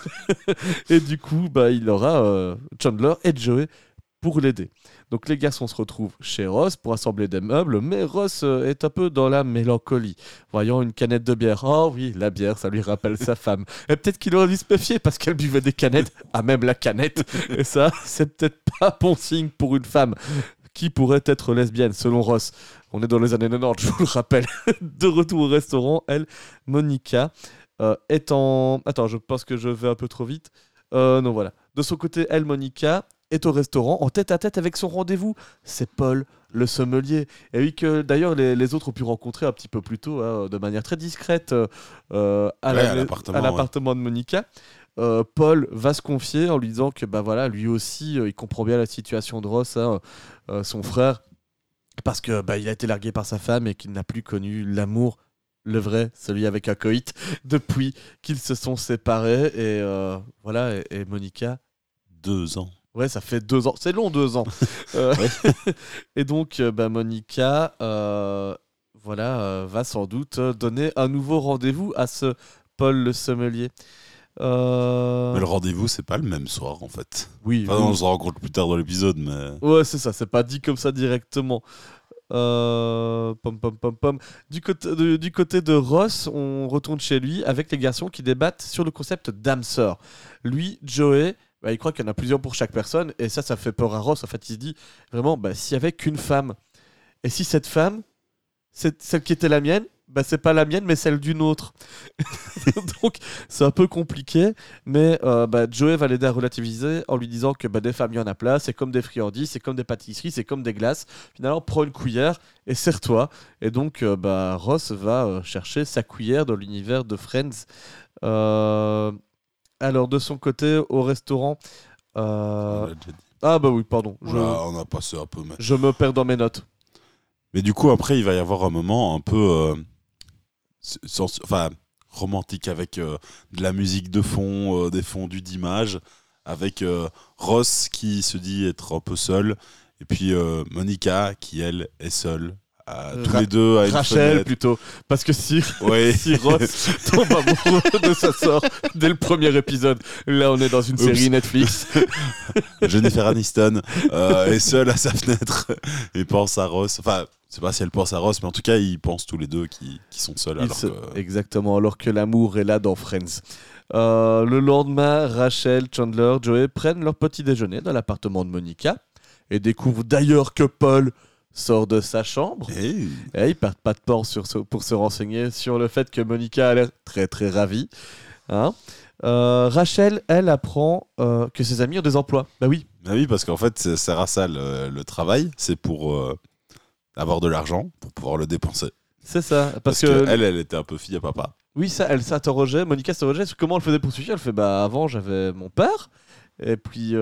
[laughs] et du coup, bah, il aura Chandler et Joey pour l'aider. Donc les garçons se retrouvent chez Ross pour assembler des meubles, mais Ross euh, est un peu dans la mélancolie, voyant une canette de bière. Oh oui, la bière, ça lui rappelle sa femme. Et peut-être qu'il aurait dû se méfier parce qu'elle buvait des canettes, à même la canette. [laughs] Et ça, c'est peut-être pas bon signe pour une femme qui pourrait être lesbienne, selon Ross. On est dans les années 90, je vous le rappelle. [laughs] De retour au restaurant, elle, Monica, euh, est en... Attends, je pense que je vais un peu trop vite. Euh, non, voilà. De son côté, elle, Monica, est au restaurant en tête à tête avec son rendez-vous. C'est Paul, le sommelier. Et oui, que d'ailleurs les, les autres ont pu rencontrer un petit peu plus tôt, hein, de manière très discrète, euh, euh, à Ouais, l'appartement, de Monica. euh, Paul va se confier en lui disant que bah voilà, lui aussi, euh, il comprend bien la situation de Ross, hein, son frère, parce que bah, il a été largué par sa femme et qu'il n'a plus connu l'amour, le vrai, celui avec un coït, [laughs] depuis qu'ils se sont séparés. Et euh, voilà, et, et Monica Deux ans. Ouais, ça fait deux ans. C'est long, deux ans. [laughs] Euh, [laughs] et donc, euh, bah, Monica, euh, voilà, va sans doute donner un nouveau rendez-vous à ce Paul le sommelier. Euh, Mais le rendez-vous, c'est pas le même soir en fait. Oui, Enfin, oui. on se rencontre plus tard dans l'épisode, mais. Ouais, c'est ça, c'est pas dit comme ça directement. Euh, pom, pom, pom, pom. Du, côté de, du côté de Ross, on retourne chez lui avec les garçons qui débattent sur le concept d'âme sœur. Lui, Joey, bah, il croit qu'il y en a plusieurs pour chaque personne, et ça, ça fait peur à Ross. En fait, il se dit vraiment, bah, s'il y avait qu'une femme, et si cette femme, c'est celle qui était la mienne, bah, c'est pas la mienne, mais celle d'une autre. [laughs] Donc, c'est un peu compliqué, mais euh, Joey va l'aider à relativiser en lui disant que des femmes, il y en a plein, c'est comme des friandises, c'est comme des pâtisseries, c'est comme des glaces. Finalement, prends une cuillère et serre-toi. Et donc, euh, Ross va euh, chercher sa cuillère dans l'univers de Friends. Alors, de son côté, au restaurant. Euh. Ah, bah oui, pardon. Je, on a passé un peu. Mais... je me perds dans mes notes. mais du coup, après, il va y avoir un moment un peu. euh, sens- enfin, romantique avec euh, de la musique de fond, des fondus d'images, avec Ross qui se dit être un peu seul, et puis Monica qui, elle, est seule. À- tous Ra- les deux à une Rachel, plutôt. Parce que si, Oui. [laughs] si Ross tombe amoureux de sa sœur dès le premier épisode, là, on est dans une Oups. série Netflix. [laughs] Jennifer Aniston euh, est seule à sa fenêtre et pense à Ross. Enfin, je sais pas si elle pense à Ross, mais en tout cas, ils pensent tous les deux qui, sont seuls. Alors se- que... Exactement, alors que l'amour est là dans Friends. Euh, le lendemain, Rachel, Chandler, Joey prennent leur petit déjeuner dans l'appartement de Monica et découvrent d'ailleurs que Paul sort de sa chambre. Hey. Et ils perdent pas de temps sur ce- pour se renseigner sur le fait que Monica a l'air très très ravie. Hein Euh, Rachel, elle, apprend euh, que ses amis ont des emplois. Bah oui, Bah oui, parce qu'en fait, c'est- c'est à ça le, le travail, c'est pour euh, avoir de l'argent, pour pouvoir le dépenser. c'est ça. Parce, Parce, que, que elle, elle était un peu fille à papa. oui, ça, elle s'interrogeait. Monica s'interrogeait sur comment elle faisait pour suivre. Elle fait bah avant j'avais mon père et puis.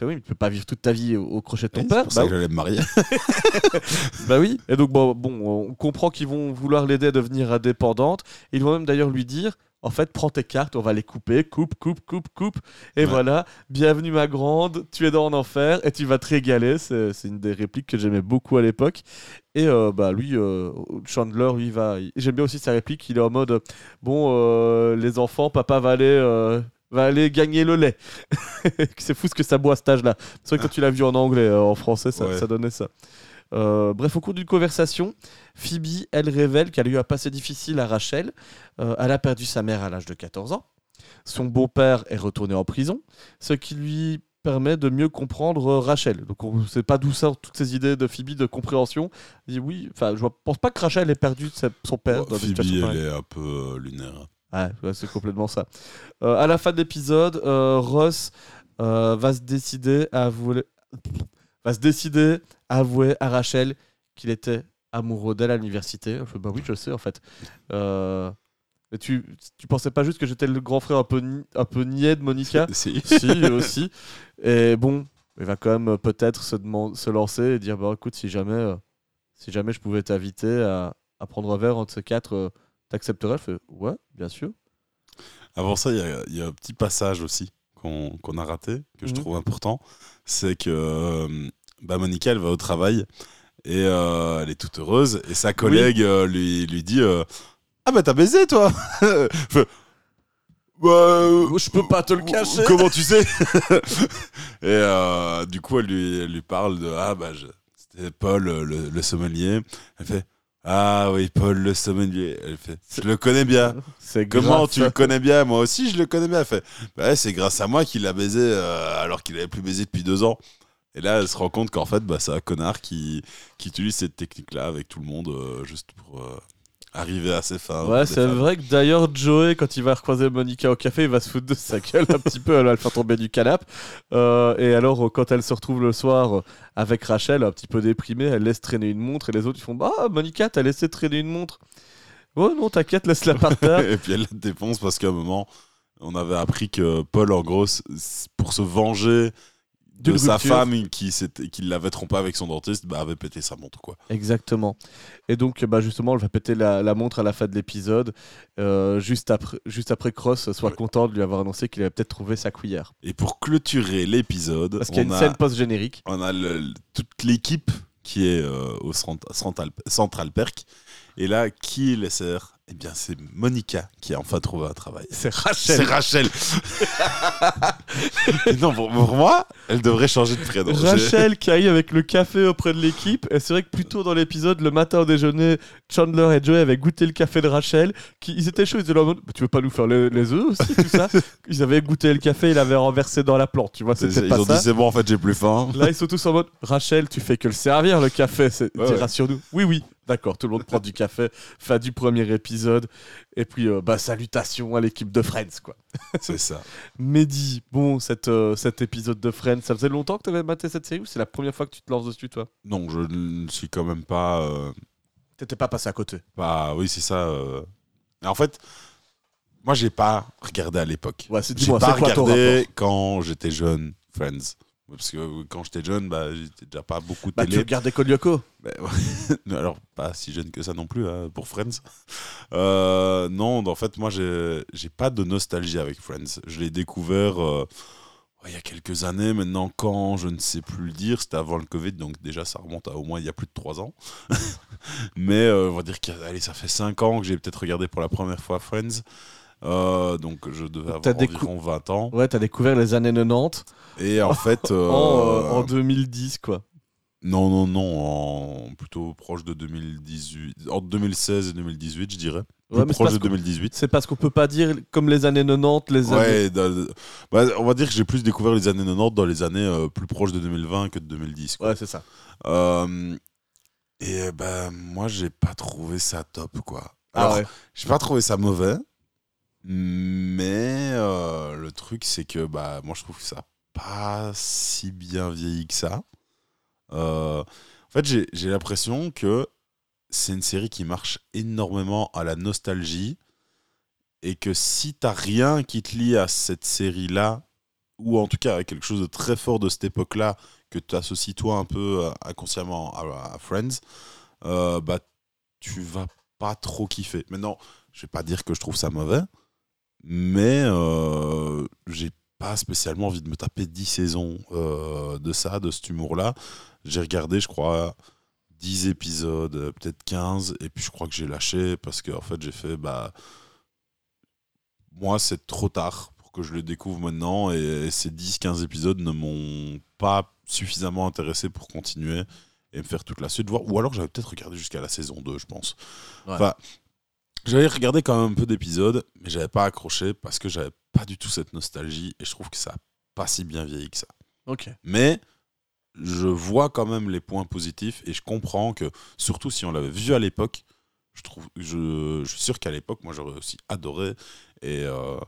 Fait, oui, mais tu peux pas vivre toute ta vie au, au crochet de ton père. C'est pour ça Bah que j'allais me marier. [laughs] Bah oui. Et donc, bon, bon on comprend qu'ils vont vouloir l'aider à devenir indépendante. Ils vont même d'ailleurs lui dire en fait, prends tes cartes, on va les couper. Coupe, coupe, coupe, coupe. Et Ouais. voilà, bienvenue ma grande, tu es dans en enfer et tu vas te régaler. C'est une des répliques que j'aimais beaucoup à l'époque. Et euh, bah lui, euh, Chandler, lui, va. J'aime bien aussi sa réplique. Il est en mode Bon, euh, les enfants, papa va aller. Va aller gagner le lait. [laughs] c'est fou ce que ça boit à cet âge-là. C'est vrai que quand tu l'as vu en anglais, euh, en français, ça, Ouais. ça donnait ça. Euh, bref, au cours d'une conversation, Phoebe, elle révèle qu'elle a eu un passé difficile à Rachel. Euh, elle a perdu sa mère à l'âge de 14 ans. Son beau-père est retourné en prison, ce qui lui permet de mieux comprendre Rachel. Donc on ne sait pas d'où sortent toutes ces idées de Phoebe de compréhension. Il dit oui, enfin je pense pas que Rachel ait perdu son père dans des Phoebe, elle est un peu lunaire. Ouais, c'est complètement ça. Euh, à la fin de l'épisode, euh, Ross euh, va se décider à avouer, va se décider à avouer à Rachel qu'il était amoureux d'elle à l'université. Je fais, bah oui, je le sais en fait. Euh, mais tu, tu pensais pas juste que j'étais le grand frère un peu, ni- un peu niais de Monica [laughs] Si. Si, aussi. Et bon, il va quand même peut-être se, se lancer et dire bah écoute, si jamais, si jamais je pouvais t'inviter à, à prendre un verre entre ces quatre, t'accepterais? Je fais ouais, bien sûr. Avant ça, il y a, il y a un petit passage aussi qu'on a raté, que je Mhm. trouve important. C'est que euh, bah, Monica, elle va au travail et euh, elle est toute heureuse. Et sa collègue euh, lui, lui dit euh, Ah, bah t'as baisé, toi [laughs] Bah, Je peux pas te le cacher. Comment tu sais [laughs] Et du coup, elle lui, elle lui parle de Ah, bah, c'était Paul, le, le sommelier. Elle fait Ah, oui, Paul, le sommelier. Elle fait Je le connais bien. C'est Comment tu le connais bien? Moi aussi, je le connais bien. Elle fait Bah c'est grâce à moi qu'il a baisé euh, alors qu'il avait plus baisé depuis deux ans. Et là, elle se rend compte qu'en fait, bah, c'est un connard qui, qui utilise cette technique-là avec tout le monde euh, juste pour euh, arriver à ses fins. Ouais, c'est vrai que d'ailleurs, Joey, quand il va recroiser Monica au café, il va se foutre de sa gueule un petit peu, elle va le faire tomber du canapé. Euh, et alors, euh, quand elle se retrouve le soir euh, avec Rachel, un petit peu déprimée, elle laisse traîner une montre et les autres ils font Bah, Monica, t'as laissé traîner une montre. Oh non, t'inquiète, laisse-la par [laughs] terre. Et puis elle la défonce parce qu'à un moment, on avait appris que Paul, en gros, pour se venger de sa femme qui, l'avait trompé avec son dentiste, bah, avait pété sa montre, quoi. Exactement. Et donc, bah, justement, elle va péter la, la montre à la fin de l'épisode, euh, juste, après, juste après Cross soit Ouais. content de lui avoir annoncé qu'il avait peut-être trouvé sa cuillère. Et pour clôturer l'épisode, Parce qu'il y a une a, scène post-générique. on a le- toute l'équipe qui est euh, au Cent- Central, Central Perk. Et là, qui les sert Eh bien, c'est Monica qui a enfin trouvé un travail. C'est C'est Rachel. Rachel. [laughs] Et non, pour, pour moi, elle devrait changer de prénom. Rachel qui arrive avec le café auprès de l'équipe. Et c'est vrai que plus tôt dans l'épisode, le matin au déjeuner, Chandler et Joey avaient goûté le café de Rachel. Qui, ils étaient chauds, ils étaient là en mode Tu veux pas nous faire les, les œufs aussi, tout ça? [laughs] Ils avaient goûté le café, ils l'avaient renversé dans la plante, tu vois, C'est- c'était Ils pas ont ça. dit c'est bon, en fait, j'ai plus faim. Là, ils sont tous en mode Rachel, tu fais que le servir, le café. C'est... Ouais, ouais. Rassure-nous. Oui, oui. D'accord, tout le monde prend du café. Fin du premier épisode. Et puis, euh, bah, salutations à l'équipe de Friends, quoi. [laughs] C'est ça. Mehdi, bon, cet, euh, cet épisode de Friends, ça faisait longtemps que tu avais maté cette série ou c'est la première fois que tu te lances dessus, toi? Non, je ne suis quand même pas. euh, T'étais pas passé à côté. pas oui, c'est ça. En fait, moi, j'ai pas regardé à l'époque. Ouais, J'ai pas regardé quand j'étais jeune, Friends. Parce que quand j'étais jeune, bah, j'étais déjà pas beaucoup de Bah, tu télé. regardais Kolyoko. Mais ouais. [laughs] Alors, pas si jeune que ça non plus, hein, pour Friends. Euh, non, en fait, moi, j'ai pas de nostalgie avec Friends. Je l'ai découvert euh, il y a quelques années. Maintenant, quand, je ne sais plus le dire, c'était avant le Covid, donc déjà, ça remonte à au moins il y a plus de 3 ans. [laughs] Mais euh, on va dire que allez, ça fait 5 ans que j'ai peut-être regardé pour la première fois Friends. Euh, donc, je devais avoir environ 20 ans. Ouais, t'as découvert les années 90 Et en fait. [laughs] euh, en, en 2010, quoi. Non, non, non, en plutôt proche de 2018. Entre 2016 et 2018, je dirais. Plus Ouais, proche de qu'on- 2018. C'est parce qu'on peut pas dire comme les années 90, les années. Ouais, dans- bah, on va dire que j'ai plus découvert les années 90 dans les années euh, plus proches de 2020 que de 2010. quoi. Ouais, c'est ça. Euh, et ben moi, j'ai pas trouvé ça top, quoi. Ah Alors, ouais. j'ai pas trouvé ça mauvais, mais euh, le truc, c'est que bah, moi, je trouve que ça a pas si bien vieilli que ça. Euh, en fait, j'ai l'impression que c'est une série qui marche énormément à la nostalgie et que si t'as rien qui te lie à cette série-là, ou en tout cas à quelque chose de très fort de cette époque-là, que tu associes toi un peu euh, inconsciemment à, à Friends, euh, bah tu vas pas trop kiffer. Maintenant, je vais pas dire que je trouve ça mauvais, mais euh, j'ai pas spécialement envie de me taper 10 saisons euh, de ça, de cet humour-là. J'ai regardé, je crois, 10 épisodes, euh, peut-être 15, et puis je crois que j'ai lâché parce que en fait j'ai fait bah moi c'est trop tard pour que je le découvre maintenant et ces 10-15 épisodes ne m'ont pas suffisamment intéressé pour continuer et me faire toute la suite voir ou alors j'avais peut-être regardé jusqu'à la saison 2 je pense Ouais. enfin j'avais regardé quand même un peu d'épisodes mais j'avais pas accroché parce que j'avais pas du tout cette nostalgie et je trouve que ça a pas si bien vieilli que ça Ok. mais je vois quand même les points positifs et je comprends que, surtout si on l'avait vu à l'époque, je, trouve, je, je suis sûr qu'à l'époque, moi j'aurais aussi adoré. Et, euh,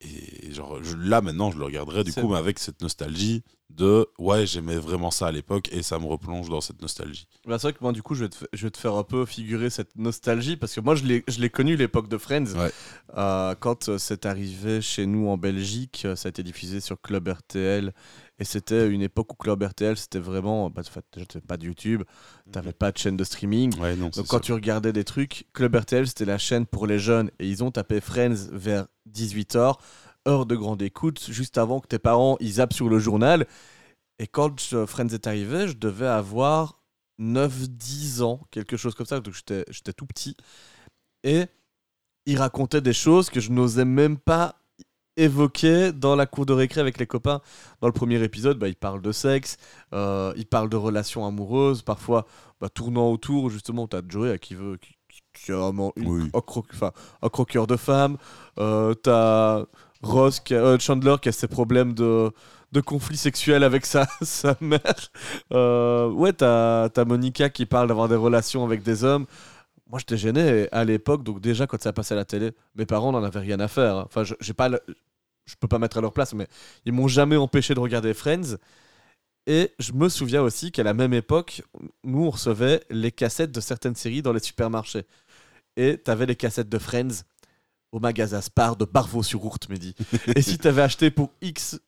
et genre, je- là maintenant, je le regarderais du coup, mais avec cette nostalgie de ouais, j'aimais vraiment ça à l'époque et ça me replonge dans cette nostalgie. Bah, c'est vrai que moi, du coup, je vais, te, fa- je vais te faire un peu figurer cette nostalgie parce que moi, je l'ai, connu l'époque de Friends. Ouais. Euh, quand euh, c'est arrivé chez nous en Belgique, euh, ça a été diffusé sur Club RTL. Et c'était une époque où Club RTL, c'était vraiment. Bah, en fait, déjà, t'avais pas de YouTube, t'avais pas de chaîne de streaming. Ouais, non, c'est Donc, quand ça. tu regardais des trucs, Club RTL, c'était la chaîne pour les jeunes. Et ils ont tapé Friends vers 18h, heure de grande écoute, juste avant que tes parents ils zappent sur le journal. Et quand Friends est arrivé, je devais avoir 9-10 ans, quelque chose comme ça. Donc, j'étais tout petit. Et il racontait des choses que je n'osais même pas évoquer dans la cour de récré avec les copains. Dans le premier épisode, bah, il parle de sexe, euh, il parle de relations amoureuses, parfois bah, tournant autour, justement, tu as Joey à qui veut, qui, qui- qui a vraiment une- Oui. un croqueur de femme, euh, tu as Ross, euh, Chandler qui a ses problèmes de, de conflit sexuel avec sa, [laughs] sa mère. Euh, ouais, tu as, Monica qui parle d'avoir des relations avec des hommes. Moi, j'étais gêné à l'époque, donc déjà, quand ça passait à la télé, mes parents n'en avaient rien à faire. hein. Enfin, j'ai pas je peux pas mettre à leur place, mais ils m'ont jamais empêché de regarder Friends. Et je me souviens aussi qu'à la même époque, nous, on recevait les cassettes de certaines séries dans les supermarchés. Et tu avais les cassettes de Friends au magasin Spar de Barvaux-sur-Ourthe, Mehdi. Et si tu avais acheté pour X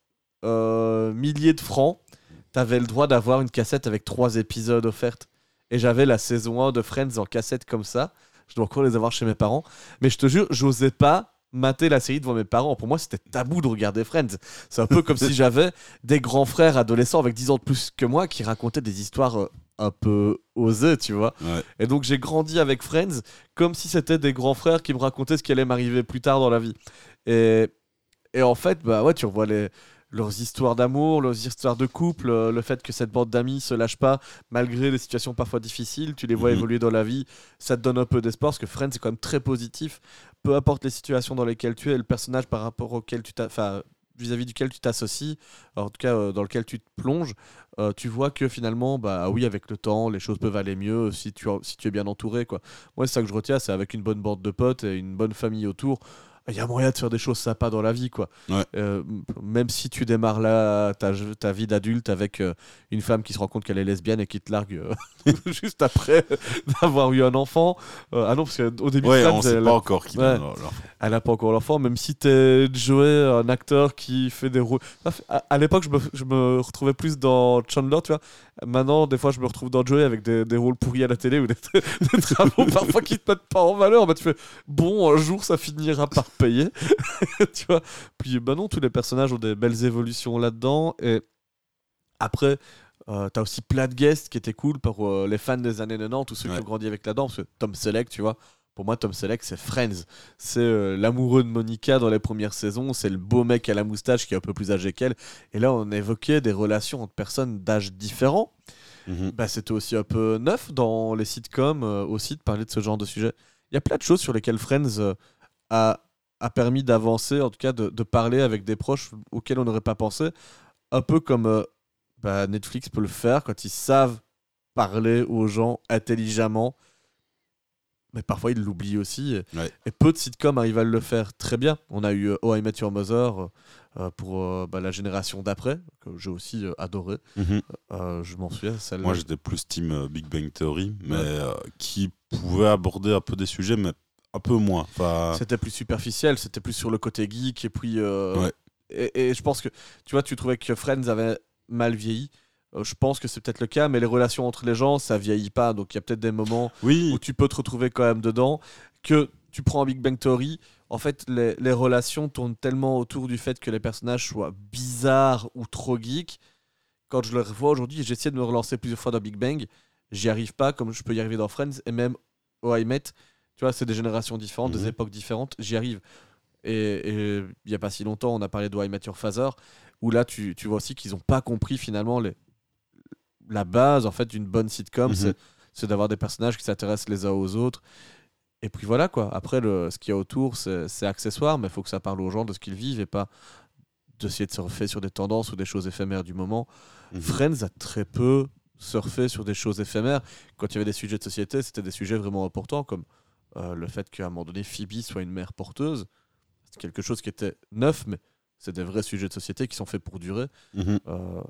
euh, milliers de francs, tu avais le droit d'avoir une cassette avec trois épisodes offertes. Et j'avais la saison 1 de Friends en cassette comme ça. Je dois encore les avoir chez mes parents. Mais je te jure, j'osais pas mater la série devant mes parents. Pour moi, c'était tabou de regarder Friends. C'est un peu comme si j'avais des grands frères adolescents avec 10 ans de plus que moi qui racontaient des histoires euh, un peu osées, tu vois. Ouais. Et donc j'ai grandi avec Friends comme si c'était des grands frères qui me racontaient ce qui allait m'arriver plus tard dans la vie. Et, et en fait, bah ouais, tu revois les, leurs histoires d'amour, leurs histoires de couple, euh, le fait que cette bande d'amis se lâche pas malgré des situations parfois difficiles, tu les vois Mhm. évoluer dans la vie, ça te donne un peu d'espoir parce que Friends c'est quand même très positif, peu importe les situations dans lesquelles tu es, le personnage par rapport auquel tu t'as, vis-à-vis duquel tu t'associes, en tout cas euh, dans lequel tu te plonges, euh, tu vois que finalement, bah oui, avec le temps, les choses peuvent aller mieux si tu, si tu es bien entouré. Quoi. Moi, c'est ça que je retiens, c'est avec une bonne bande de potes et une bonne famille autour. Il y a moyen de faire des choses sympas dans la vie, quoi. Ouais. Euh, même si tu démarres là ta, ta vie d'adulte avec euh, une femme qui se rend compte qu'elle est lesbienne et qui te largue euh, [laughs] juste après [laughs] d'avoir eu un enfant. Ah non, parce qu'au début, Ouais, Friends, on sait elle- pas encore qui Ouais. elle n'a pas encore l'enfant, même si t'es Joey, un acteur qui fait des rôles. À, à l'époque, je me, je me retrouvais plus dans Chandler, tu vois. Maintenant, des fois, je me retrouve dans Joey avec des, des rôles pourris à la télé ou des, [laughs] des travaux parfois qui te mettent pas en valeur. Bah, tu fais, bon, un jour, ça finira par payer. [laughs] tu vois. Puis, bah non, tous les personnages ont des belles évolutions là-dedans. Et après. Euh, t'as aussi plein de guests qui étaient cool pour euh, les fans des années 90, tous ceux Ouais. qui ont grandi avec la danse. Tom Selleck, tu vois. Pour moi, Tom Selleck, c'est Friends. C'est euh, l'amoureux de Monica dans les premières saisons. C'est le beau mec à la moustache qui est un peu plus âgé qu'elle. Et là, on évoquait des relations entre personnes d'âge différents. Mhm. Bah, C'était aussi un peu neuf dans les sitcoms aussi de parler de ce genre de sujet. Il y a plein de choses sur lesquelles Friends a, a permis d'avancer, en tout cas de, de parler avec des proches auxquels on n'aurait pas pensé. Un peu comme euh, bah, Netflix peut le faire quand ils savent parler aux gens intelligemment. Mais parfois, ils l'oublient aussi. Et, Ouais. et peu de sitcoms arrivent à le faire très bien. On a eu euh, Oh I Met Your Mother euh, pour euh, bah, la génération d'après, que j'ai aussi adoré. Mhm. Je m'en souviens. Celle Moi, j'étais plus team Big Bang Theory, mais Ouais. qui pouvait aborder un peu des sujets, mais un peu moins. Enfin, C'était plus superficiel, c'était plus sur le côté geek. Et puis. euh, Ouais. et, et je pense que. Tu vois, tu trouvais que Friends avait mal vieilli. Euh, je pense que c'est peut-être le cas, mais les relations entre les gens, ça vieillit pas. Donc il y a peut-être des moments oui, où tu peux te retrouver quand même dedans. Que tu prends Big Bang Theory, en fait, les, les relations tournent tellement autour du fait que les personnages soient bizarres ou trop geeks. Quand je le revois aujourd'hui, j'essaie de me relancer plusieurs fois dans Big Bang. J'y arrive pas comme je peux y arriver dans Friends et même au I Met. Tu vois, c'est des générations différentes, Mhm. des époques différentes. J'y arrive. Et il y a pas si longtemps, on a parlé de Met Your Father, où là, tu, tu vois aussi qu'ils ont pas compris finalement les, la base en fait d'une bonne sitcom, Mhm. c'est d'avoir des personnages qui s'intéressent les uns aux autres. Et puis voilà quoi. Après, le, ce qu'il y a autour, c'est accessoire, mais il faut que ça parle aux gens de ce qu'ils vivent et pas d'essayer de surfer sur des tendances ou des choses éphémères du moment. Mhm. Friends a très peu surfé sur des choses éphémères. Quand il y avait des sujets de société, c'était des sujets vraiment importants, comme euh, le fait qu'à un moment donné, Phoebe soit une mère porteuse. C'est quelque chose qui était neuf, mais c'est des vrais sujets de société qui sont faits pour durer. Mhm. Euh,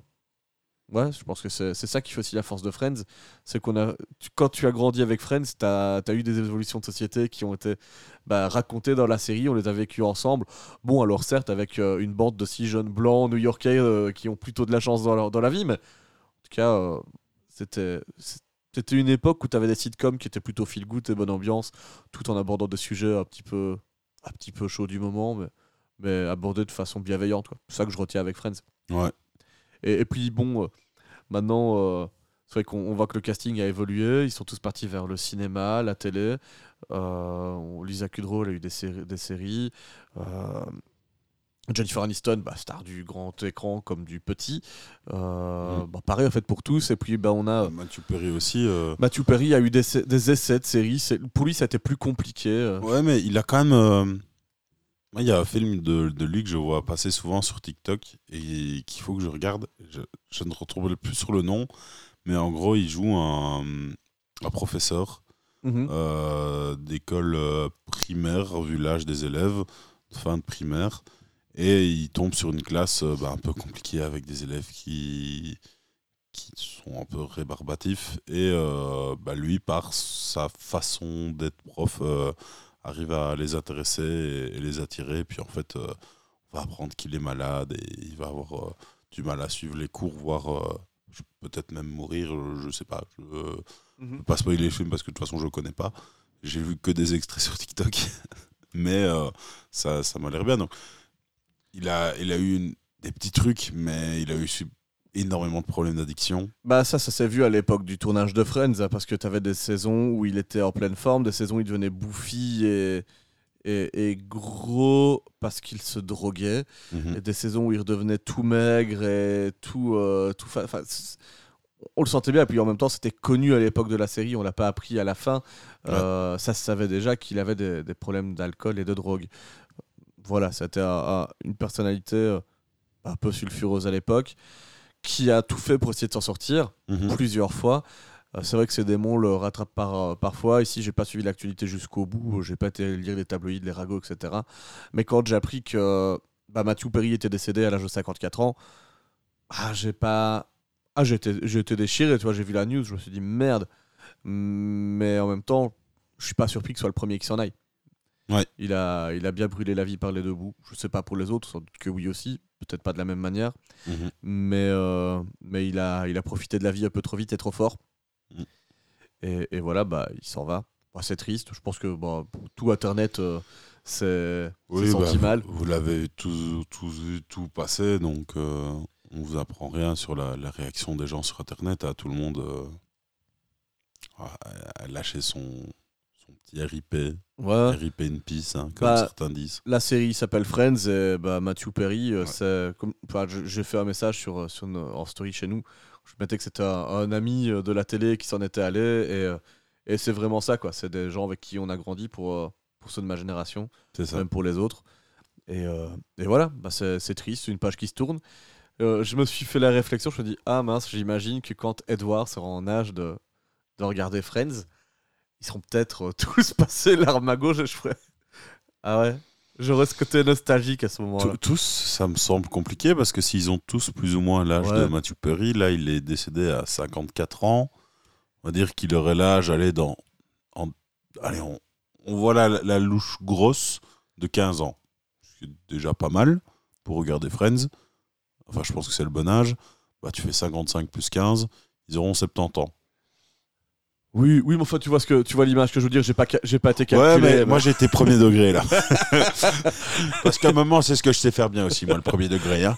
ouais, je pense que c'est ça qui fait aussi la force de Friends. C'est qu'on a, tu- quand tu as grandi avec Friends, tu as, eu des évolutions de société qui ont été bah, racontées dans la série, on les a vécues ensemble. Bon, alors certes, avec euh, une bande de six jeunes blancs new-yorkais euh, qui ont plutôt de la chance dans, leur- dans la vie, mais en tout cas, c'était. C'était une époque où tu avais des sitcoms qui étaient plutôt feel good et bonne ambiance, tout en abordant des sujets un petit peu, un petit peu chauds du moment, mais, mais abordés de façon bienveillante. C'est ça que je retiens avec Friends. Ouais. Et, et puis bon, euh, maintenant, euh, c'est vrai qu'on on voit que le casting a évolué. Ils sont tous partis vers le cinéma, la télé. Euh, Lisa Kudrow, elle a eu des. Des séries. Jennifer Aniston, bah, star du grand écran comme du petit. Euh, Mm. bah, pareil en fait pour tous. Et puis bah, on a Matthew Perry aussi. euh, Matthew Perry a eu des, des essais de séries. Pour lui, ça a été plus compliqué. euh. Ouais, mais il a quand même. euh, moi, Il y a un film de, de lui que je vois passer souvent sur TikTok et qu'il faut que je regarde. Je, je ne retrouve plus sur le nom, mais en gros, il joue un, un professeur Mhm. d'école primaire, vu l'âge des élèves, fin de primaire, et il tombe sur une classe euh, bah, un peu compliquée avec des élèves qui, qui sont un peu rébarbatifs, et euh, bah, lui, par sa façon d'être prof, euh, arrive à les intéresser et, et les attirer. Puis en fait, euh, on va apprendre qu'il est malade et il va avoir du mal à suivre les cours, voire peut-être même mourir. Je sais pas. Je ne peux pas spoiler le film parce que de toute façon, je le connais pas. J'ai vu que des extraits sur TikTok. [laughs] mais ça, ça m'a l'air bien. Donc, il a, il a eu une- des petits trucs, mais il a eu énormément de problèmes d'addiction. Bah ça, ça s'est vu à l'époque du tournage de Friends, hein, parce que tu avais des saisons où il était en pleine forme, des saisons où il devenait bouffi et, et, et gros parce qu'il se droguait, Mhm. et des saisons où il redevenait tout maigre et tout... euh, tout on le sentait bien, et puis en même temps c'était connu à l'époque de la série, on l'a pas appris à la fin, Euh, ça se savait déjà qu'il avait des, des problèmes d'alcool et de drogue. Voilà, c'était un- un- une personnalité euh, un peu sulfureuse à l'époque, qui a tout fait pour essayer de s'en sortir Mhm. plusieurs fois. Euh, c'est vrai que ces démons le rattrapent par, euh, parfois. Ici, j'ai pas suivi l'actualité jusqu'au bout. J'ai pas été lire les tabloïds, les ragots, etc. Mais quand j'ai appris que bah, Matthew Perry était décédé à l'âge de 54 ans, ah, j'ai pas. Ah, déchiré. Tu vois, j'ai vu la news. Je me suis dit merde. Mais en même temps, je suis pas surpris que ce soit le premier qui s'en aille. Ouais. Il a, il a bien brûlé la vie par les deux bouts. Je sais pas pour les autres, sans doute que oui aussi. Peut-être pas de la même manière Mhm. mais, euh, mais il, a, il a profité de la vie un peu trop vite et trop fort. Mm. Et, et voilà, bah, il s'en va. Bah, c'est triste. Je pense que bah, pour tout Internet, euh, c'est Oui, bah, senti mal. Vous, vous l'avez tous, tous vu, tout passé, donc euh, on vous apprend rien sur la, la réaction des gens sur Internet. À tout le monde euh, a, a lâché son, son petit RIP, Ouais. RIP in peace, hein, comme Bah, certains disent. La série s'appelle Friends et bah, Matthew Perry, euh, Ouais. c'est comme, enfin, je- j'ai fait un message sur, euh, sur nos- en story chez nous. Je mettais que c'était un, un ami euh, de la télé qui s'en était allé et, euh, et c'est vraiment ça quoi. C'est des gens avec qui on a grandi pour, euh, pour ceux de ma génération. Ça. même pour les autres. Et, euh, et voilà, bah c'est c'est triste, c'est une page qui se tourne. Euh, je me suis fait la réflexion, je me dis, ah mince, j'imagine que quand Edward sera en âge de, de regarder Friends, ils seront peut-être euh, [laughs] tous passés l'arme à gauche et je ferai... Ah ouais? J'aurais ce côté nostalgique à ce moment-là. Tous- ça me semble compliqué parce que s'ils ont tous plus ou moins l'âge Ouais. de Matthew Perry, là il est décédé à 54 ans. On va dire qu'il aurait l'âge, allez, dans. en- allez, on, on voit la, la louche grosse de 15 ans. Ce qui est déjà pas mal pour regarder Friends. Enfin, je pense que c'est le bon âge. Bah, tu fais 55 plus 15, ils auront 70 ans. Oui, oui, mais enfin, tu vois, ce que, tu vois l'image que je veux dire, j'ai pas, j'ai pas été calculé. Ouais, mais mais- moi j'étais premier [laughs] degré là. [laughs] Parce qu'à un moment, c'est ce que je sais faire bien aussi, moi, le premier degré. Hein.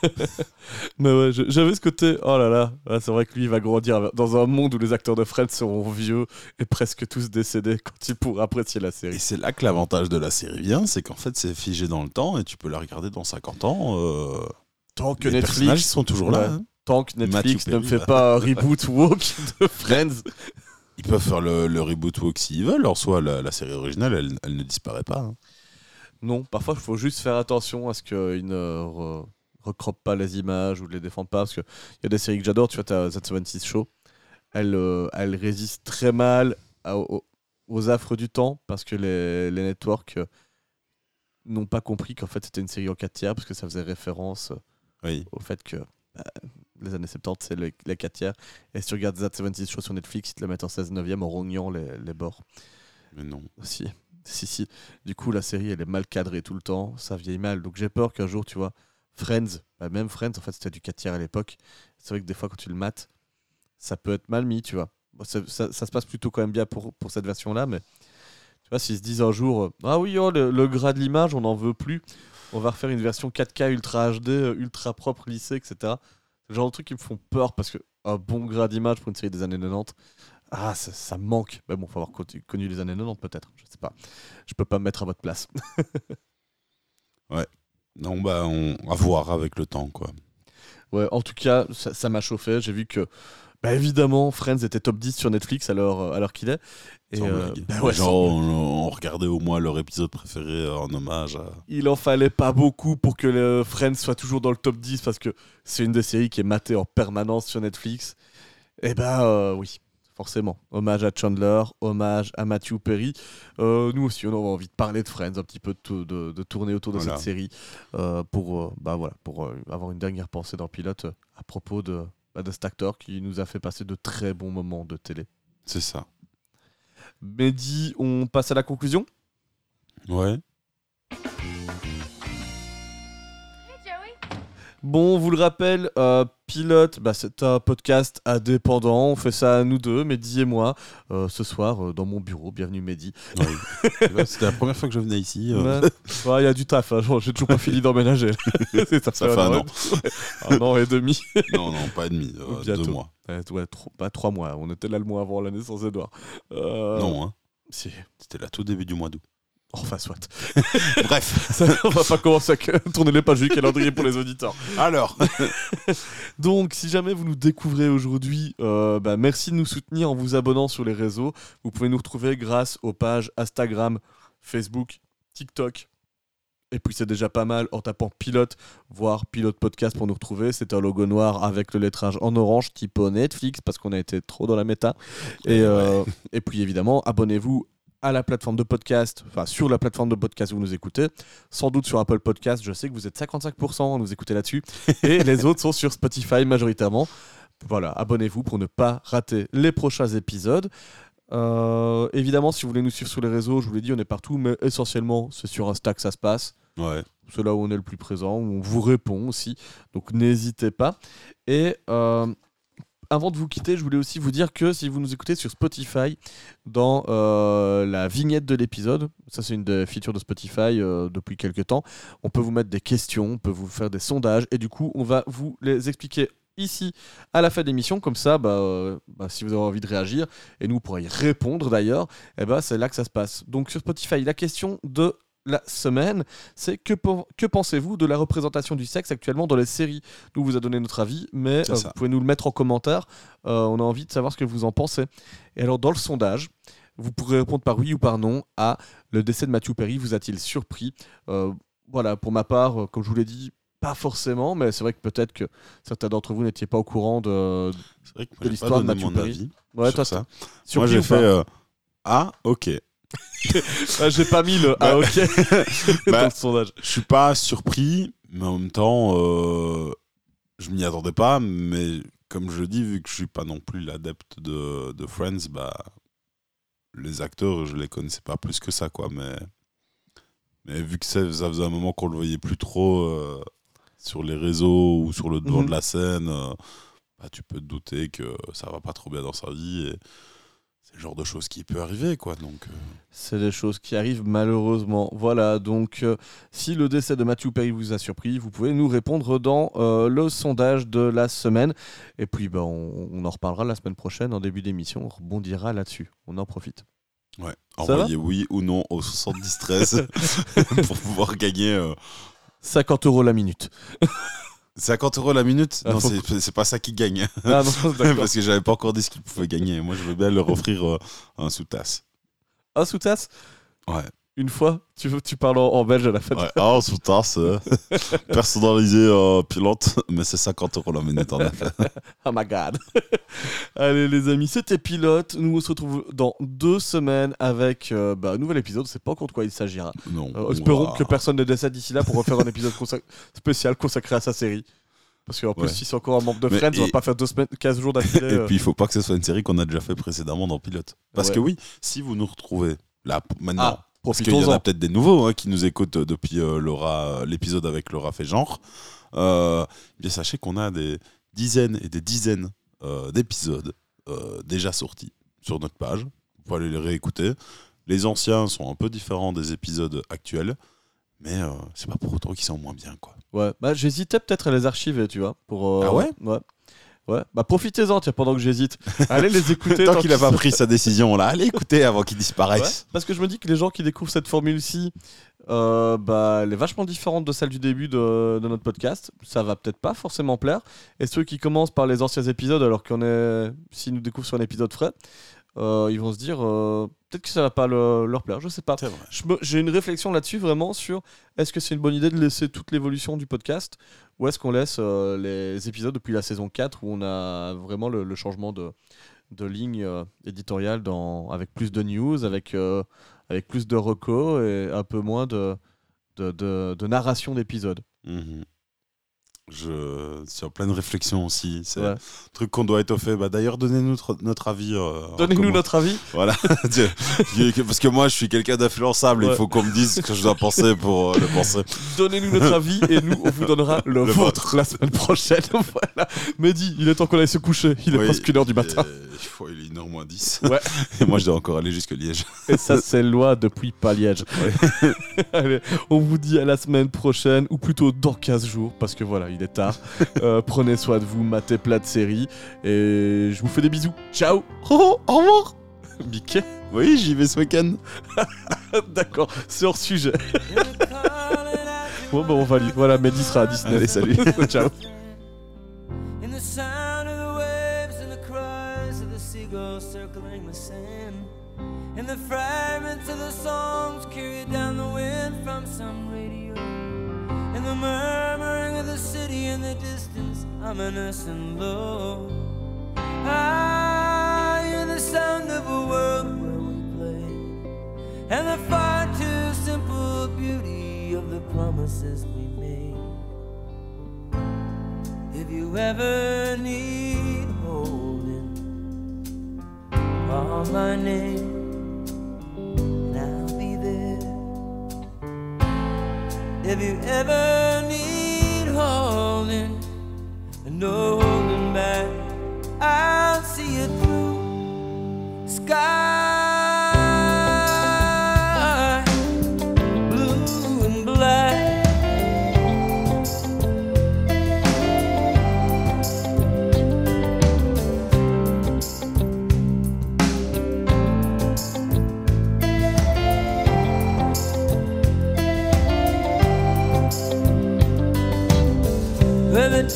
[laughs] Mais ouais, j'avais ce côté, oh là là, c'est vrai que lui il va grandir dans un monde où les acteurs de Friends seront vieux et presque tous décédés quand il pourra apprécier la Et série. c'est là que l'avantage de la série vient, c'est qu'en fait c'est figé dans le temps et tu peux la regarder dans 50 ans. euh, Tant que les personnages Netflix, sont toujours là. Ouais. hein. tant que Netflix Matthew ne me fait pas un reboot woke de Friends. Ils peuvent faire le, le reboot woke s'ils veulent. En soi, la, la série originale, elle, elle ne disparaît pas. hein. Non, parfois il faut juste faire attention à ce qu'ils ne re- recroppent pas les images ou ne les défendent pas. Parce qu'il y a des séries que j'adore, tu vois, tu as Z76 Show. Elle, euh, elle résiste très mal à- aux, aux affres du temps parce que les, les networks euh, n'ont pas compris qu'en fait c'était une série en 4 tiers parce que ça faisait référence euh, Oui. au fait que bah, les années 70 c'est les, les 4 tiers. Et si tu regardes Z76 Show sur Netflix, ils te le mettent en 16 neuvième en rognant les, les bords. Mais non. Si, si, si. Du coup, la série, elle est mal cadrée tout le temps. Ça vieillit mal. Donc, j'ai peur qu'un jour, tu vois, Friends, bah, même Friends, en fait, c'était du 4 tiers à l'époque. C'est vrai que des fois, quand tu le mates, ça peut être mal mis, tu vois. Bon, ça, ça- ça se passe plutôt quand même bien pour, pour cette version-là, mais tu vois, s'ils se disent un jour, euh, ah oui, oh, le, le gras de l'image, on n'en veut plus. On va refaire une version 4K ultra HD, euh, ultra propre, lissée, etc. Genre de trucs qui me font peur parce que un bon gras d'image pour une série des années 90, ah, ça, manque. Mais bon, faut avoir connu, les années 90 peut-être. Je sais pas. Je peux pas me mettre à votre place. [laughs] Non, bah, on... à voir avec le temps, quoi. Ouais, en tout cas, ça m'a chauffé. J'ai vu que, bah, évidemment, Friends était top 10 sur Netflix à l'heure, à l'heure qu'il est. Et, euh, bah ouais, ont, ont regardé au moins leur épisode préféré en hommage à. il en fallait pas beaucoup pour que le Friends soit toujours dans le top 10 parce que c'est une des séries qui est matée en permanence sur Netflix. Et bah euh, oui, forcément. Hommage à Chandler, hommage à Matthew Perry. Euh, nous aussi, on a envie de parler de Friends, un petit peu de, tou- de- de tourner autour de Voilà. cette série pour, bah, voilà, pour avoir une dernière pensée dans le pilote à propos de, bah, de cet acteur qui nous a fait passer de très bons moments de télé. C'est ça. Mehdi, on passe à la conclusion? Ouais. Hey, Joey. Bon, on vous le rappelle, euh, Pilote, bah, c'est un podcast indépendant. On fait ça à nous deux, Mehdi et moi, euh, ce soir euh, dans mon bureau. Bienvenue Mehdi. Ouais. C'était la première fois que je venais ici. euh. Ouais, Il y a du taf, hein, j'ai toujours pas fini d'emménager. [laughs] Ça fait un an. [laughs] Un an et demi. Non, non, pas et demi, euh, deux mois. Ouais, trop- pas trois mois. On était là le mois avant la naissance d'Edouard. Non, hein. Si. C'était là tout début du mois d'août. Enfin, soit. [laughs] Bref. Ça, on va pas commencer à [laughs] tourner les pages du calendrier pour les auditeurs. Alors. [laughs] Donc, si jamais vous nous découvrez aujourd'hui, euh, bah, merci de nous soutenir en vous abonnant sur les réseaux. Vous pouvez nous retrouver grâce aux pages Instagram, Facebook, TikTok. Et puis c'est déjà pas mal en tapant pilote, voire pilote podcast pour nous retrouver. C'est un logo noir avec le lettrage en orange type Netflix parce qu'on a été trop dans la méta. Et, euh, et puis évidemment, abonnez-vous à la plateforme de podcast, enfin sur la plateforme de podcast où vous nous écoutez, sans doute sur Apple Podcast, je sais que vous êtes 55% à nous écouter là-dessus, [laughs] et les autres sont sur Spotify majoritairement. Voilà, abonnez-vous pour ne pas rater les prochains épisodes. Euh, évidemment, si vous voulez nous suivre sur les réseaux, je vous l'ai dit, on est partout, mais essentiellement, c'est sur Insta que ça se passe. Ouais. C'est là où on est le plus présent, où on vous répond aussi. Donc n'hésitez pas. Et euh, avant de vous quitter, je voulais aussi vous dire que si vous nous écoutez sur Spotify, dans euh, la vignette de l'épisode, ça c'est une des features de Spotify euh, depuis quelques temps, on peut vous mettre des questions, on peut vous faire des sondages, et du coup on va vous les expliquer ici à la fin de l'émission, comme ça, bah, euh, bah, si vous avez envie de réagir, et nous on pourra y répondre d'ailleurs, et bah, c'est là que ça se passe. Donc sur Spotify, la question de la semaine, c'est que, que pensez-vous de la représentation du sexe actuellement dans les séries? Nous, vous a donné notre avis, mais euh, vous pouvez nous le mettre en commentaire. Euh, on a envie de savoir ce que vous en pensez. Et alors, dans le sondage, vous pourrez répondre par oui ou par non à le décès de Matthew Perry vous a-t-il surpris? Euh, Voilà, pour ma part, comme je vous l'ai dit, pas forcément, mais c'est vrai que peut-être que certains d'entre vous n'étiez pas au courant de. L'histoire de mon Perry. Ouais, sur toi, ça. Moi, j'ai fait. Ah, ok. [laughs] Ah, J'ai pas mis le ah Bah. ok [laughs] dans Bah. le sondage. Je suis pas surpris, mais en même temps, euh, je m'y attendais pas. Mais comme je dis, vu que je suis pas non plus l'adepte de, de Friends, bah, les acteurs, je les connaissais pas plus que ça, quoi. Mais, mais vu que ça, ça faisait un moment qu'on le voyait plus trop euh, sur les réseaux ou sur le devant Mhm. de la scène, euh, bah, tu peux te douter que ça va pas trop bien dans sa vie. Et le genre de choses qui peut arriver, quoi. Donc, euh, C'est des choses qui arrivent malheureusement. Voilà, donc euh, si le décès de Matthew Perry vous a surpris, vous pouvez nous répondre dans euh, le sondage de la semaine. Et puis bah, on, on en reparlera la semaine prochaine en début d'émission. On rebondira là-dessus. On en profite. Ouais, Ça envoyez oui ou non au 7013 [laughs] [laughs] pour pouvoir gagner euh, 50 euros la minute. [laughs] 50 euros la minute. Ah, non, c'est c'est pas ça qui gagne. Ah non. [laughs] Parce que j'avais pas encore dit ce qu'il pouvait gagner. Moi, je veux bien leur offrir euh, un sous-tasse. Un sous-tasse? Ouais. Une fois tu, tu parles en, en belge à la fin. ouais. Ah, un sous-tasse euh, [laughs] personnalisé euh, pilote, mais c'est 50 euros la minute en effet. [laughs] Oh my god. [laughs] Allez les amis, c'était Pilote. Nous on se retrouve dans deux semaines avec euh, bah, un nouvel épisode. C'est pas encore de quoi il s'agira. Non. Euh, espérons que personne ne décède d'ici là pour refaire un épisode consac- spécial consacré à sa série. Parce qu'en plus, Ouais. si c'est encore un membre de Friends, on va et- pas faire deux semaines, 15 jours d'affilée. Et puis, il faut pas que ce soit une série qu'on a déjà fait précédemment dans Pilote. Parce Ouais. que oui, si vous nous retrouvez là maintenant, Ah, parce qu'il y en a peut-être des nouveaux hein, qui nous écoutent euh, depuis euh, Laura- l'épisode avec Laura fait genre, euh, bien sachez qu'on a des dizaines et des dizaines euh, d'épisodes euh, déjà sortis sur notre page. Vous pouvez aller les réécouter. Les anciens sont un peu différents des épisodes actuels, mais euh, c'est pas pour autant qu'ils sont moins bien, quoi. Ouais, bah, j'hésitais peut-être à les archiver, tu vois. Pour, euh, Ah ouais? Ouais. Ouais, bah profitez-en, tiens, pendant que j'hésite. [laughs] Allez les écouter. Tant qu'il a qu'ils pas pris sa décision, là, allez écouter avant qu'il Ouais, disparaisse. parce que je me dis que les gens qui découvrent cette formule-ci, euh, bah, elle est vachement différente de celle du début de, de notre podcast. Ça va peut-être pas forcément plaire. Et ceux qui commencent par les anciens épisodes, alors qu'on est, s'ils nous découvrent sur un épisode frais, euh, ils vont se dire euh, peut-être que ça va pas le- leur plaire. Je sais pas. J'ai une réflexion là-dessus vraiment sur est-ce que c'est une bonne idée de laisser toute l'évolution du podcast ou est-ce qu'on laisse euh, les épisodes depuis la saison 4 où on a vraiment le, le changement de, de ligne éditoriale dans, avec plus de news, avec, avec plus de recos et un peu moins de, de, de- de narration d'épisodes. Mhm. Je suis en pleine réflexion aussi. C'est Ouais. un truc qu'on doit étoffer. Bah, D'ailleurs, donnez-nous notre, avis. euh, Donnez-nous notre avis. Voilà. [laughs] [laughs] Parce que moi, je suis quelqu'un d'influençable. Ouais. Il faut qu'on me dise ce que je dois penser pour euh, le penser. Donnez-nous notre avis et nous, on vous donnera le, Le vôtre la semaine prochaine. [laughs] voilà. Mehdi, il est temps qu'on aille se coucher. Il est Oui, presque une heure du matin. Il faut- il est une heure moins 10. Ouais. Et moi, je dois encore aller jusque Liège. Et ça, c'est loi depuis pas Liège. Allez, on vous dit à la semaine prochaine, ou plutôt dans 15 jours, parce que voilà, il est tard. Euh, prenez soin de vous, matez plat de série, et je vous fais des bisous. Ciao Oh, au revoir Mickey Oui, j'y vais ce week-end. [laughs] D'accord, c'est hors sujet. Bon, bah, on valide. Voilà, Mehdi sera à Disney. Allez, salut. [laughs] Ciao In the sound of the waves and the cries of the seagulls circling the sand. And the fragments of the songs carried down the wind from some radio. The murmuring of the city in the distance, ominous and low. I hear the sound of a world where we play. And the far too simple beauty of the promises we made. If you ever need holding, call my name If you ever need holding and no holding back, I'll see you through. Sky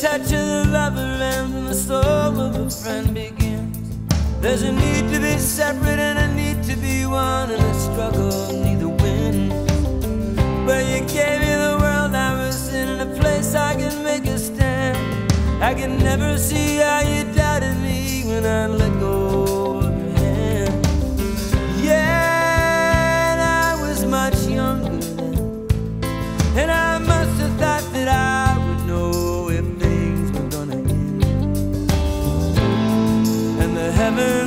touch of the lover and the soul of a friend begins. There's a need to be separate and a need to be one, and a struggle neither wins. But you gave me the world I was in, and a place I can make a stand. I can never see how you doubted me when I let go of your hand. Yeah, I was much younger then. And I And